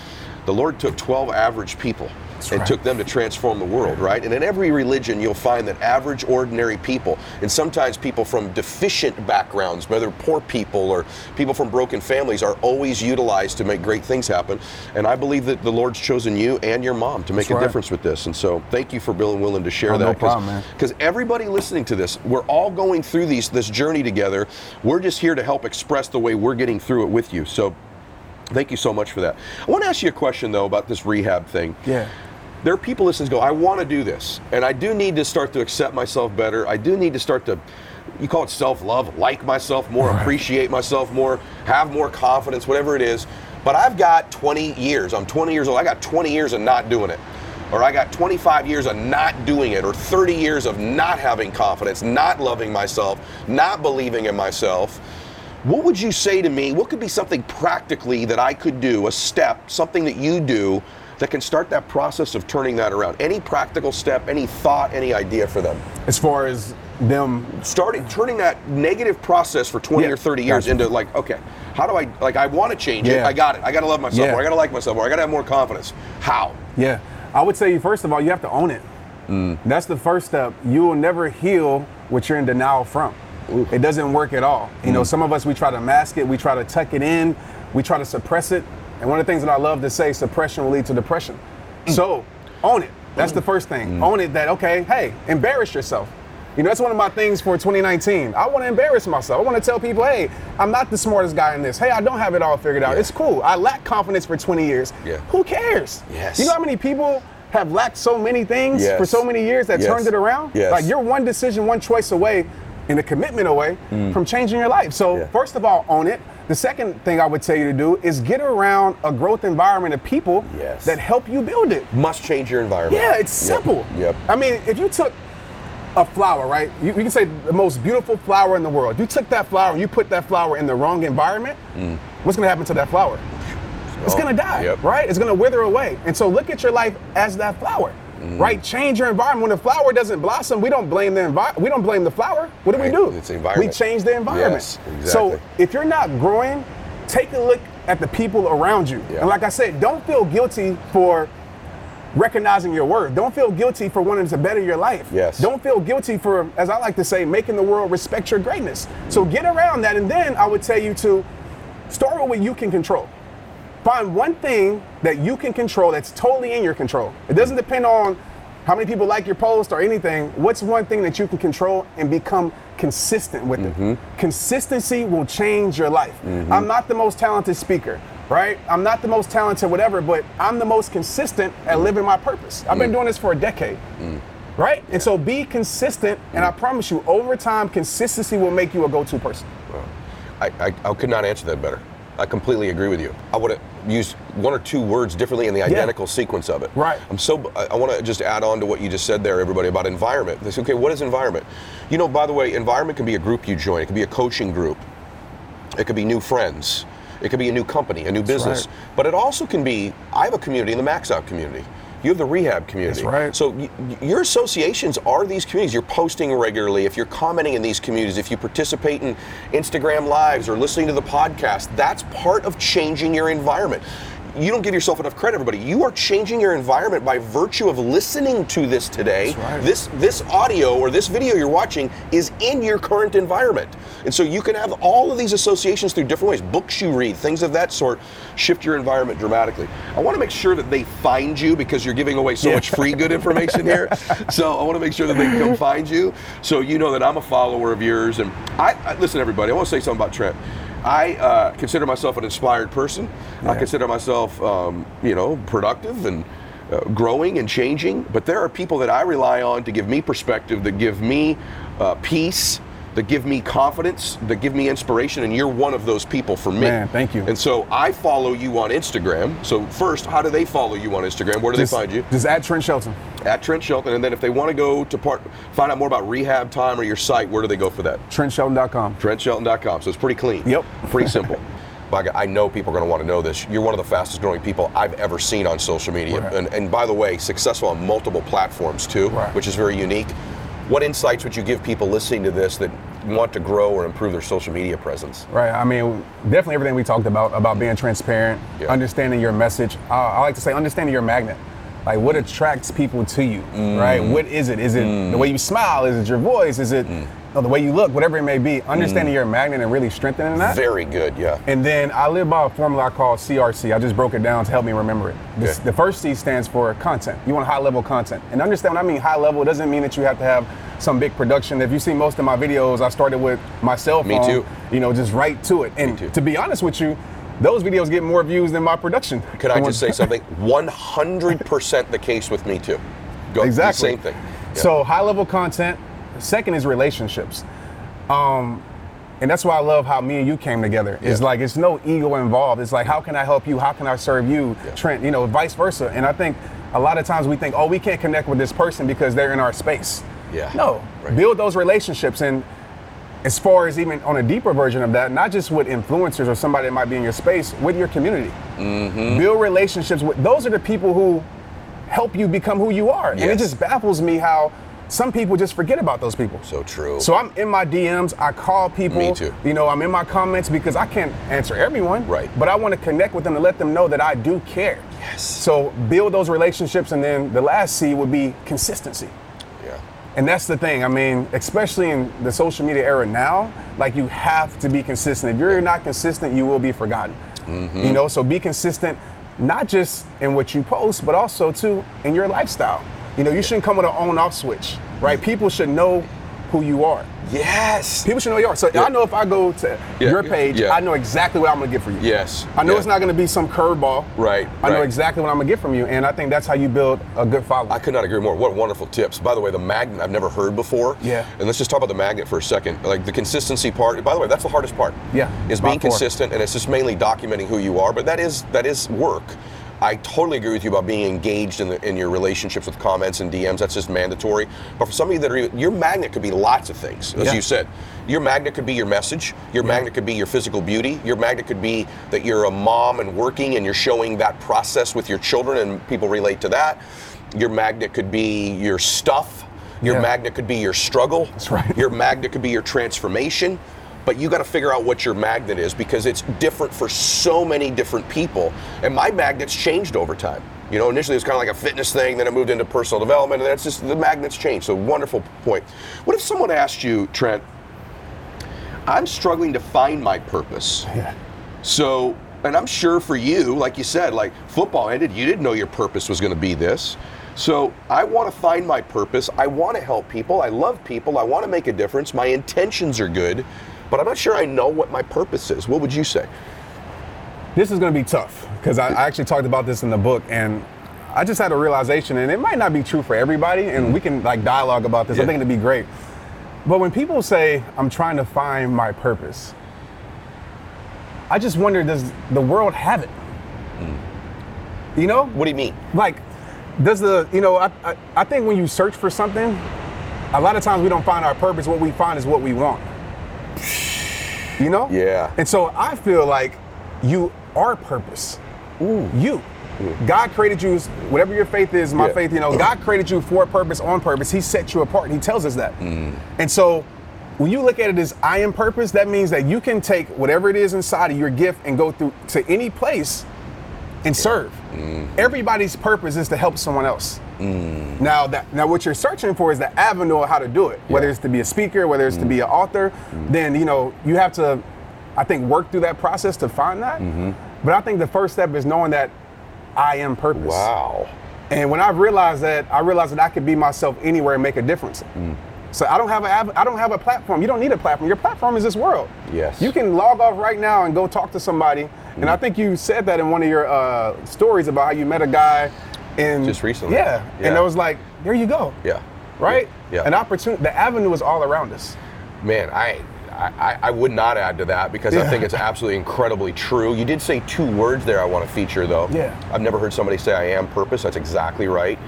the Lord took 12 average people and right. took them to transform the world, right? And in every religion, you'll find that average, ordinary people, and sometimes people from deficient backgrounds, whether poor people or people from broken families, are always utilized to make great things happen. And I believe that the Lord's chosen you and your mom to make That's a right. difference with this. And so, thank you for being willing to share Oh, that. no problem, man. Because everybody listening to this, we're all going through these this journey together. We're just here to help express the way we're getting through it with you. So. Thank you so much for that. I want to ask you a question though about this rehab thing yeah. there are people listening go, I want to do this, and I do need to start to accept myself better. I do need to start to, you call it self love, like myself more, appreciate myself more, have more confidence, whatever it is. But I've got 20 years. I'm 20 years old. I got 20 years of not doing it. Or I got 25 years of not doing it, or 30 years of not having confidence, not loving myself, not believing in myself. What would you say to me? What could be something practically that I could do, a step, something that you do that can start that process of turning that around? Any practical step, any thought, any idea for them? As far as them, Starting turning that negative process for 20 Yeah, or 30 years into like, okay, how do I like I want to change it. I got it. I got to love myself Yeah. more. I got to like myself more. I got to have more confidence. How? yeah, I would say first of all, you have to own it. Mm. That's the first step. You will never heal what you're in denial from. It doesn't work at all. You Mm. know, some of us we try to mask it, we try to tuck it in, we try to suppress it. And one of the things that I love to say, suppression will lead to depression. Mm. So own it. That's the first thing. Own it that okay, hey, embarrass yourself. You know, that's one of my things for 2019. I want to embarrass myself. I want to tell people, hey, I'm not the smartest guy in this. Hey, I don't have it all figured out. Yeah. It's cool. I lack confidence for 20 years. Yeah. Who cares? Yes. You know how many people have lacked so many things Yes. for so many years that Yes. turned it around? Yes. Like you're one decision, one choice away, and a commitment away from changing your life. So Mm. Yeah. first of all, own it. The second thing I would tell you to do is get around a growth environment of people Yes. that help you build it. Must change your environment. Yeah, it's Yep. simple. Yep. I mean, if you took a flower, right? You, you can say the most beautiful flower in the world. You took that flower and you put that flower in the wrong environment, what's going to happen to that flower? It's Oh, going to die, yep. right? It's going to wither away. And so look at your life as that flower. Mm. Right, change your environment. When the flower doesn't blossom, we don't blame the envi- We don't blame the flower. What do Right, we do? it's environment. We change the environment. Yes, exactly. So if you're not growing, take a look at the people around you. Yeah. And like I said, don't feel guilty for recognizing your worth. Don't feel guilty for wanting to better your life. Yes. Don't feel guilty for, as I like to say, making the world respect your greatness. So get around that, and then I would tell you to start with what you can control. Find one thing that you can control that's totally in your control. It doesn't depend on how many people like your post or anything. What's one thing that you can control and become consistent with it? Mm-hmm. Consistency will change your life. Mm-hmm. I'm not the most talented speaker, right? I'm not the most talented whatever, but I'm the most consistent at mm-hmm. living my purpose. I've been mm. doing this for a decade. Mm. Right? And so be consistent, and mm. I promise you, over time, consistency will make you a go to person. I, I, I could not answer that better. I completely agree with you. I would have used one or two words differently in the identical sequence of it. Right. I'm so. I, I want to just add on to what you just said there, everybody, about environment. They say, okay, what is environment? You know, by the way, environment can be a group you join. It can be a coaching group. It could be new friends. It could be a new company, a new business. right. But it also can be. I have a community in the Max Out community. You have the rehab community. That's right. So y- your associations are these communities. You're posting regularly. If you're commenting in these communities, if you participate in Instagram lives or listening to the podcast, that's part of changing your environment. You don't give yourself enough credit, everybody. You are changing your environment by virtue of listening to this today. Right. This this audio or this video you're watching is in your current environment. And so you can have all of these associations through different ways. Books you read, things of that sort, shift your environment dramatically. I want to make sure that they find you because you're giving away so Yeah. much free good information here. So I want to make sure that they can come find you. So you know that I'm a follower of yours. And I, I listen, everybody. I want to say something about Trent. I uh, consider myself an inspired person. I consider myself, um, you know, productive and uh, growing and changing. But there are people that I rely on to give me perspective, that give me uh, peace, that give me confidence, that give me inspiration. And you're one of those people for me. Man, thank you. And so I follow you on Instagram. So first, how do they follow you on Instagram? Where do Just, they find you? Just at Trent Shelton. At Trent Shelton. And then if they want to go to part, find out more about Rehab Time or your site, where do they go for that? TrentShelton.com. TrentShelton.com. So it's pretty clean. Yep. Pretty simple. I know people are going to want to know this. You're one of the fastest growing people I've ever seen on social media. Right. And, and by the way, successful on multiple platforms too, Right. which is very unique. What insights would you give people listening to this that want to grow or improve their social media presence? Right. I mean, definitely everything we talked about about being transparent, Yeah. understanding your message. Uh, I like to say understanding your magnet. Like what attracts people to you, right? Mm. What is it? Is it the way you smile? Is it your voice? Is it Mm. Know, the way you look? Whatever it may be, understanding mm. your magnet and really strengthening that. Very good, yeah. And then I live by a formula I call CRC. I just broke it down to help me remember it. The, the first C stands for content. You want high level content. And understand when I mean high level, it doesn't mean that you have to have some big production. If you see most of my videos, I started with my cell Me too. You know, just right to it. And too. to be honest with you, those videos get more views than my production. Could I just say something? 100% the case with me too. Go, Exactly. Same thing. Yeah. So high level content. Second is relationships. Um, and that's why I love how me and you came together. It's Yeah. like it's no ego involved. It's like how can I help you? How can I serve you, Yeah. Trent? You know, vice versa. And I think a lot of times we think, oh, we can't connect with this person because they're in our space. Yeah. No, Right. build those relationships. And as far as even on a deeper version of that, not just with influencers or somebody that might be in your space, with your community. Mm-hmm. Build relationships with those are the people who help you become who you are. And it just baffles me how some people just forget about those people. so true. So I'm in my DMs, I call people. Me too. You know, I'm in my comments because I can't answer everyone. Right. But I want to connect with them to let them know that I do care. Yes. So build those relationships and then the last C would be consistency. yeah. And that's the thing. I mean, especially in the social media era now, like you have to be consistent. If you're not consistent, you will be forgotten. Mm-hmm. You know, so be consistent, not just in what you post, but also too in your lifestyle. You know, you shouldn't come with an on-off switch, right? Mm-hmm. People should know who you are. Yes. People should know who you are. So Yeah. I know if I go to Yeah, your page, yeah. I know exactly what I'm gonna get for you. Yes. I know it's not gonna be some curveball. Right, I know right. exactly what I'm gonna get from you, and I think that's how you build a good following. I could not agree more. What wonderful tips. By the way, the magnet I've never heard before. Yeah. And let's just talk about the magnet for a second. Like the consistency part. By the way, that's the hardest part. Yeah, Is being consistent, and it's just mainly documenting who you are. But that is that is work. I totally agree with you about being engaged in, the, in your relationships with comments and DMs. That's just mandatory. But for some of you that are, your magnet could be lots of things, as Yeah. you said. Your magnet could be your message. Your magnet could be your physical beauty. Your magnet could be that you're a mom and working and you're showing that process with your children and people relate to that. Your magnet could be your stuff. Your Yeah. magnet could be your struggle. That's right. Your magnet could be your transformation. But you got to figure out what your magnet is because it's different for so many different people. And my magnet's changed over time. You know, initially it was kind of like a fitness thing, then it moved into personal development, and that's just the magnets changed. So wonderful point. What if someone asked you, Trent, I'm struggling to find my purpose. Yeah. So, and I'm sure for you, like you said, like football ended, you didn't know your purpose was going to be this. So, I want to find my purpose. I want to help people. I love people. I want to make a difference. My intentions are good, but I'm not sure I know what my purpose is. What would you say? This is going to be tough because I, I actually talked about this in the book, and I just had a realization, and it might not be true for everybody, and we can like dialogue about this. Yeah. I think it'd be great. But when people say, I'm trying to find my purpose, I just wonder, does the world have it? Hmm. You know? What do you mean? Like, does the, you know, I, I, I think when you search for something, a lot of times we don't find our purpose. What we find is what we want. You know? Yeah. And so I feel like you are purpose. Ooh. You. God created you, whatever your faith is, my Yeah. faith, you know, God created you for a purpose, on purpose. He set you apart. and He tells us that. Mm. And so when you look at it as I am purpose, that means that you can take whatever it is inside of your gift and go through to any place and serve. Mm. Everybody's purpose is to help someone else. Mm. Now that now what you're searching for is the avenue of how to do it. Whether Yeah. it's to be a speaker, whether it's to be an mm. author, mm. then you know you have to, I think, work through that process to find that. Mm-hmm. But I think the first step is knowing that I am purpose. Wow. And when I realized that, I realized that I could be myself anywhere and make a difference. So I don't have a I don't have a platform. You don't need a platform. Your platform is this world. Yes. You can log off right now and go talk to somebody. And I think you said that in one of your uh, stories about how you met a guy in Just recently. Yeah. And Yeah. it was like, there you go. Yeah. Right. Yeah. An opportunity. The avenue is all around us. Man, I, I, I would not add to that because I think it's absolutely incredibly true. You did say two words there I want to feature though. Yeah. I've never heard somebody say I am purpose. That's exactly right.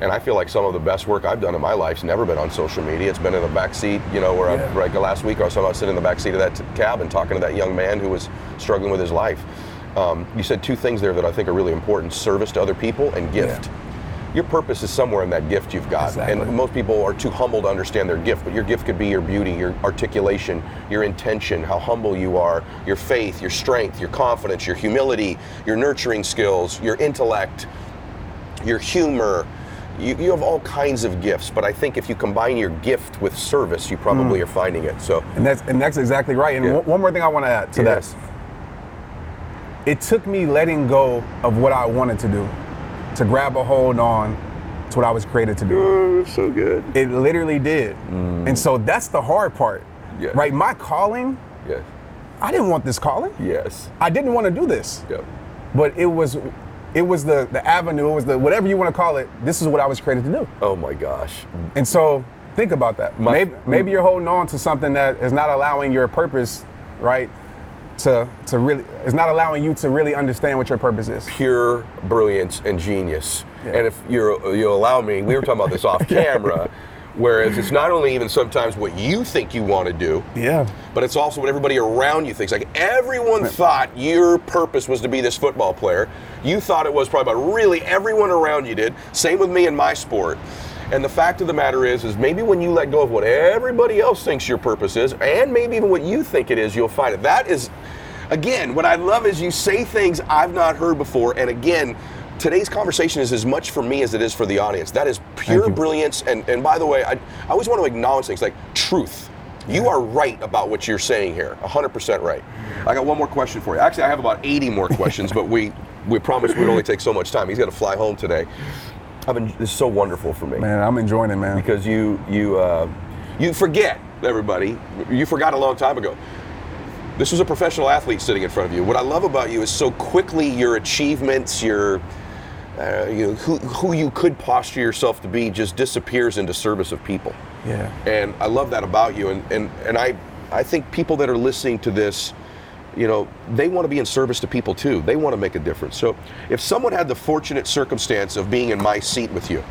And I feel like some of the best work I've done in my life's never been on social media. It's been in the back seat, you know, where Yeah. I, like last week or so, I was sitting in the back seat of that t- cab and talking to that young man who was struggling with his life. Um, you said two things there that I think are really important: service to other people and gift. Yeah. Your purpose is somewhere in that gift you've got. Exactly. And most people are too humble to understand their gift, but your gift could be your beauty, your articulation, your intention, how humble you are, your faith, your strength, your confidence, your humility, your nurturing skills, your intellect, your humor. You, you have all kinds of gifts, but I think if you combine your gift with service, you probably are finding it. So, And that's and that's exactly right. And Yeah. one, one more thing I want to add to Yes. that. It took me letting go of what I wanted to do to grab a hold on to what I was created to do. oh, so good. It literally did. Mm. And so that's the hard part. Yeah. Right? My calling, Yes. I didn't want this calling. Yes. I didn't want to do this. Yeah. But it was it was the the avenue, it was the whatever you want to call it. This is what I was created to do. Oh my gosh. And so think about that. My- maybe, maybe you're holding on to something that is not allowing your purpose, right? To to really is not allowing you to really understand what your purpose is. pure brilliance and genius. Yeah. And if you're, you allow me, we were talking about this off camera. Whereas it's not only even sometimes what you think you want to do, Yeah. but it's also what everybody around you thinks. Like everyone thought your purpose was to be this football player. You thought it was probably, but really everyone around you did. Same with me in my sport. And the fact of the matter is, is maybe when you let go of what everybody else thinks your purpose is, and maybe even what you think it is, you'll find it. That is, again, what I love is you say things I've not heard before. And again, today's conversation is as much for me as it is for the audience. That is pure brilliance. And, and by the way, I, I always want to acknowledge things like truth. You are right about what you're saying here, 100% right. I got one more question for you. Actually, I have about 80 more questions, but we we promised we'd only take so much time. He's got to fly home today. I've been, this is so wonderful for me Man, I'm enjoying it, man. because you you uh, you forget everybody. You forgot a long time ago. This was a professional athlete sitting in front of you. What I love about you is so quickly your achievements, your uh, you know, who, who you could posture yourself to be just disappears into service of people. Yeah. And I love that about you. And, and, and I, I think people that are listening to this, you know, they want to be in service to people too. They want to make a difference. So if someone had the fortunate circumstance of being in my seat with you,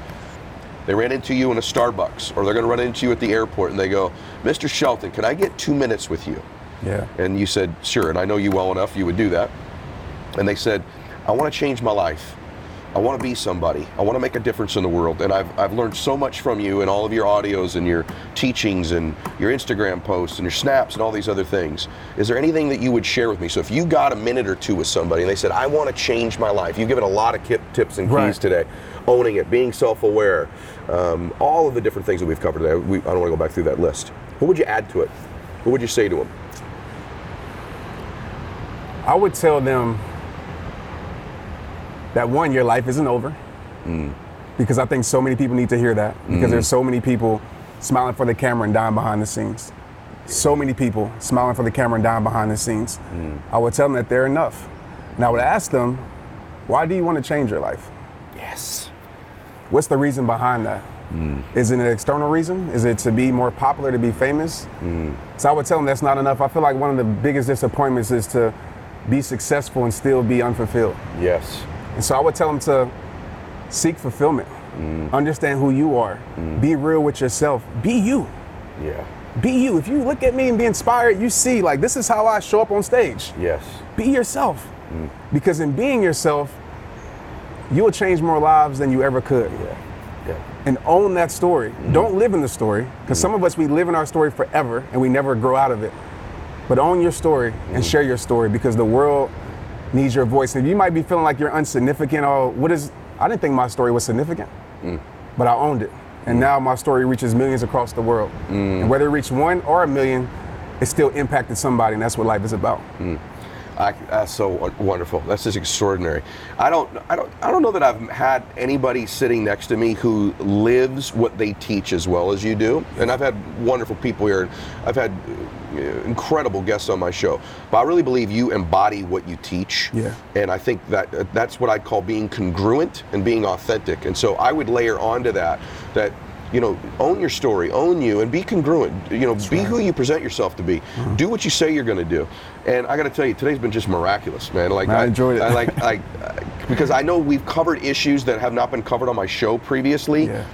they ran into you in a Starbucks, or they're going to run into you at the airport, and they go, Mr. Shelton, can I get two minutes with you? Yeah. And you said, sure. And I know you well enough, you would do that. And they said, I want to change my life. I want to be somebody. I want to make a difference in the world. And I've, I've learned so much from you and all of your audios and your teachings and your Instagram posts and your snaps and all these other things. Is there anything that you would share with me? So if you got a minute or two with somebody and they said, I want to change my life, you've given a lot of kip, tips and keys Right. today. Owning it, being self aware, um, all of the different things that we've covered today. We, I don't want to go back through that list. What would you add to it? What would you say to them? I would tell them that one, your life isn't over. Because I think so many people need to hear that. Because there's so many people smiling for the camera and dying behind the scenes. So many people smiling for the camera and dying behind the scenes. I would tell them that they're enough. And I would ask them, why do you want to change your life? Yes. What's the reason behind that? Is it an external reason? Is it to be more popular, to be famous? So I would tell them that's not enough. I feel like one of the biggest disappointments is to be successful and still be unfulfilled. Yes. And so I would tell them to seek fulfillment, mm. understand who you are, mm. be real with yourself, be you. Yeah. Be you. If you look at me and be inspired, you see, like, this is how I show up on stage. Yes. Be yourself. Mm. Because in being yourself, you'll change more lives than you ever could. Yeah. Yeah. And own that story. Don't live in the story. Because some of us, we live in our story forever and we never grow out of it. But own your story and share your story because the world needs your voice. And you might be feeling like you're insignificant. Oh, what is, I didn't think my story was significant, mm. but I owned it. And mm. now my story reaches millions across the world. Mm. And whether it reached one or a million, it still impacted somebody. And that's what life is about. I, that's so wonderful. That's just extraordinary. I don't, I don't, I don't know that I've had anybody sitting next to me who lives what they teach as well as you do. And I've had wonderful people here. I've had uh, incredible guests on my show. But I really believe you embody what you teach. Yeah. And I think that uh, that's what I'd call being congruent and being authentic. And so I would layer onto that that you know, own your story, own you, and be congruent. You know, be who you present yourself to be. Uh-huh. Do what you say you're going to do. And I got to tell you, today's been just miraculous, man. Like I enjoyed it. I like, uh, because I know we've covered issues that have not been covered on my show previously, Yeah.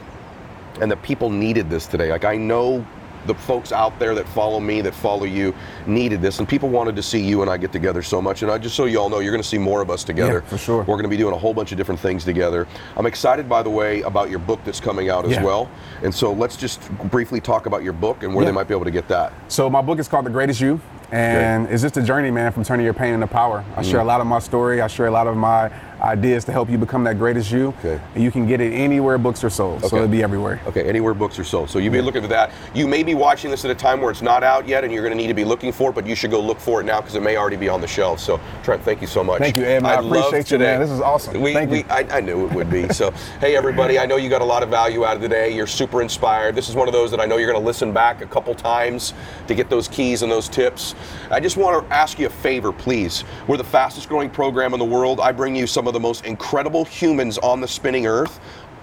and that people needed this today. Like I know the folks out there that follow me, that follow you, needed this, and people wanted to see you and I get together so much. And I just so you all know, you're going to see more of us together. for sure. We're going to be doing a whole bunch of different things together. I'm excited, by the way, about your book that's coming out as Yeah. well. And so let's just briefly talk about your book and where Yeah. they might be able to get that. So my book is called The Greatest You, and it's just a journey, man, from turning your pain into power. I Mm. share a lot of my story. I share a lot of my ideas to help you become that greatest you. Okay. And you can get it anywhere books are sold. Okay. So it'll be everywhere. Okay, anywhere books are sold. So you be looking for that. You may be watching this at a time where it's not out yet, and you're going to need to be looking for it. But you should go look for it now because it may already be on the shelf. So Trent, thank you so much. Thank you, Ed. I loved appreciate you, man. This is awesome. We, Thank we, you. I, I knew it would be. So hey, everybody, I know you got a lot of value out of today. You're super inspired. This is one of those that I know you're going to listen back a couple times to get those keys and those tips. I just want to ask you a favor, please. We're the fastest growing program in the world. I bring you some of the most incredible humans on the spinning earth.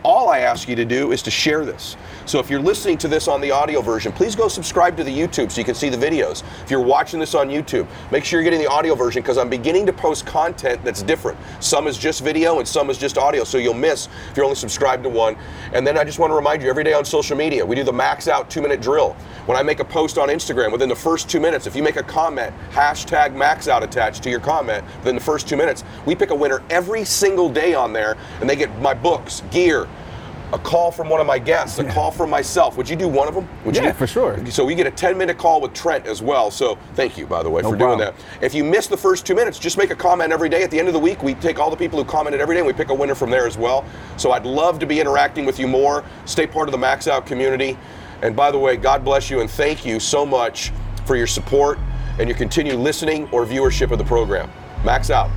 All I ask you to do is to share this. So if you're listening to this on the audio version, please go subscribe to the YouTube so you can see the videos. If you're watching this on YouTube, make sure you're getting the audio version because I'm beginning to post content that's different. Some is just video and some is just audio, so you'll miss if you're only subscribed to one. And then I just want to remind you every day on social media, we do the max out two minute drill. When I make a post on Instagram, within the first two minutes, if you make a comment, hashtag max out attached to your comment within the first two minutes, we pick a winner every single day on there and they get my books, gear, a call from one of my guests, a call from myself. Would you do one of them? Would Yeah, do- for sure. So we get a 10 minute call with Trent as well. So thank you, by the way, No for doing that. If you miss the first two minutes, just make a comment every day. At the end of the week, we take all the people who commented every day and we pick a winner from there as well. So I'd love to be interacting with you more. Stay part of the Max Out community. And by the way, God bless you and thank you so much for your support and your continued listening or viewership of the program. Max Out.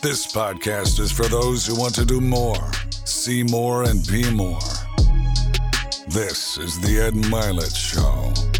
This podcast is for those who want to do more, see more, and be more. This is the Ed Mylett Show.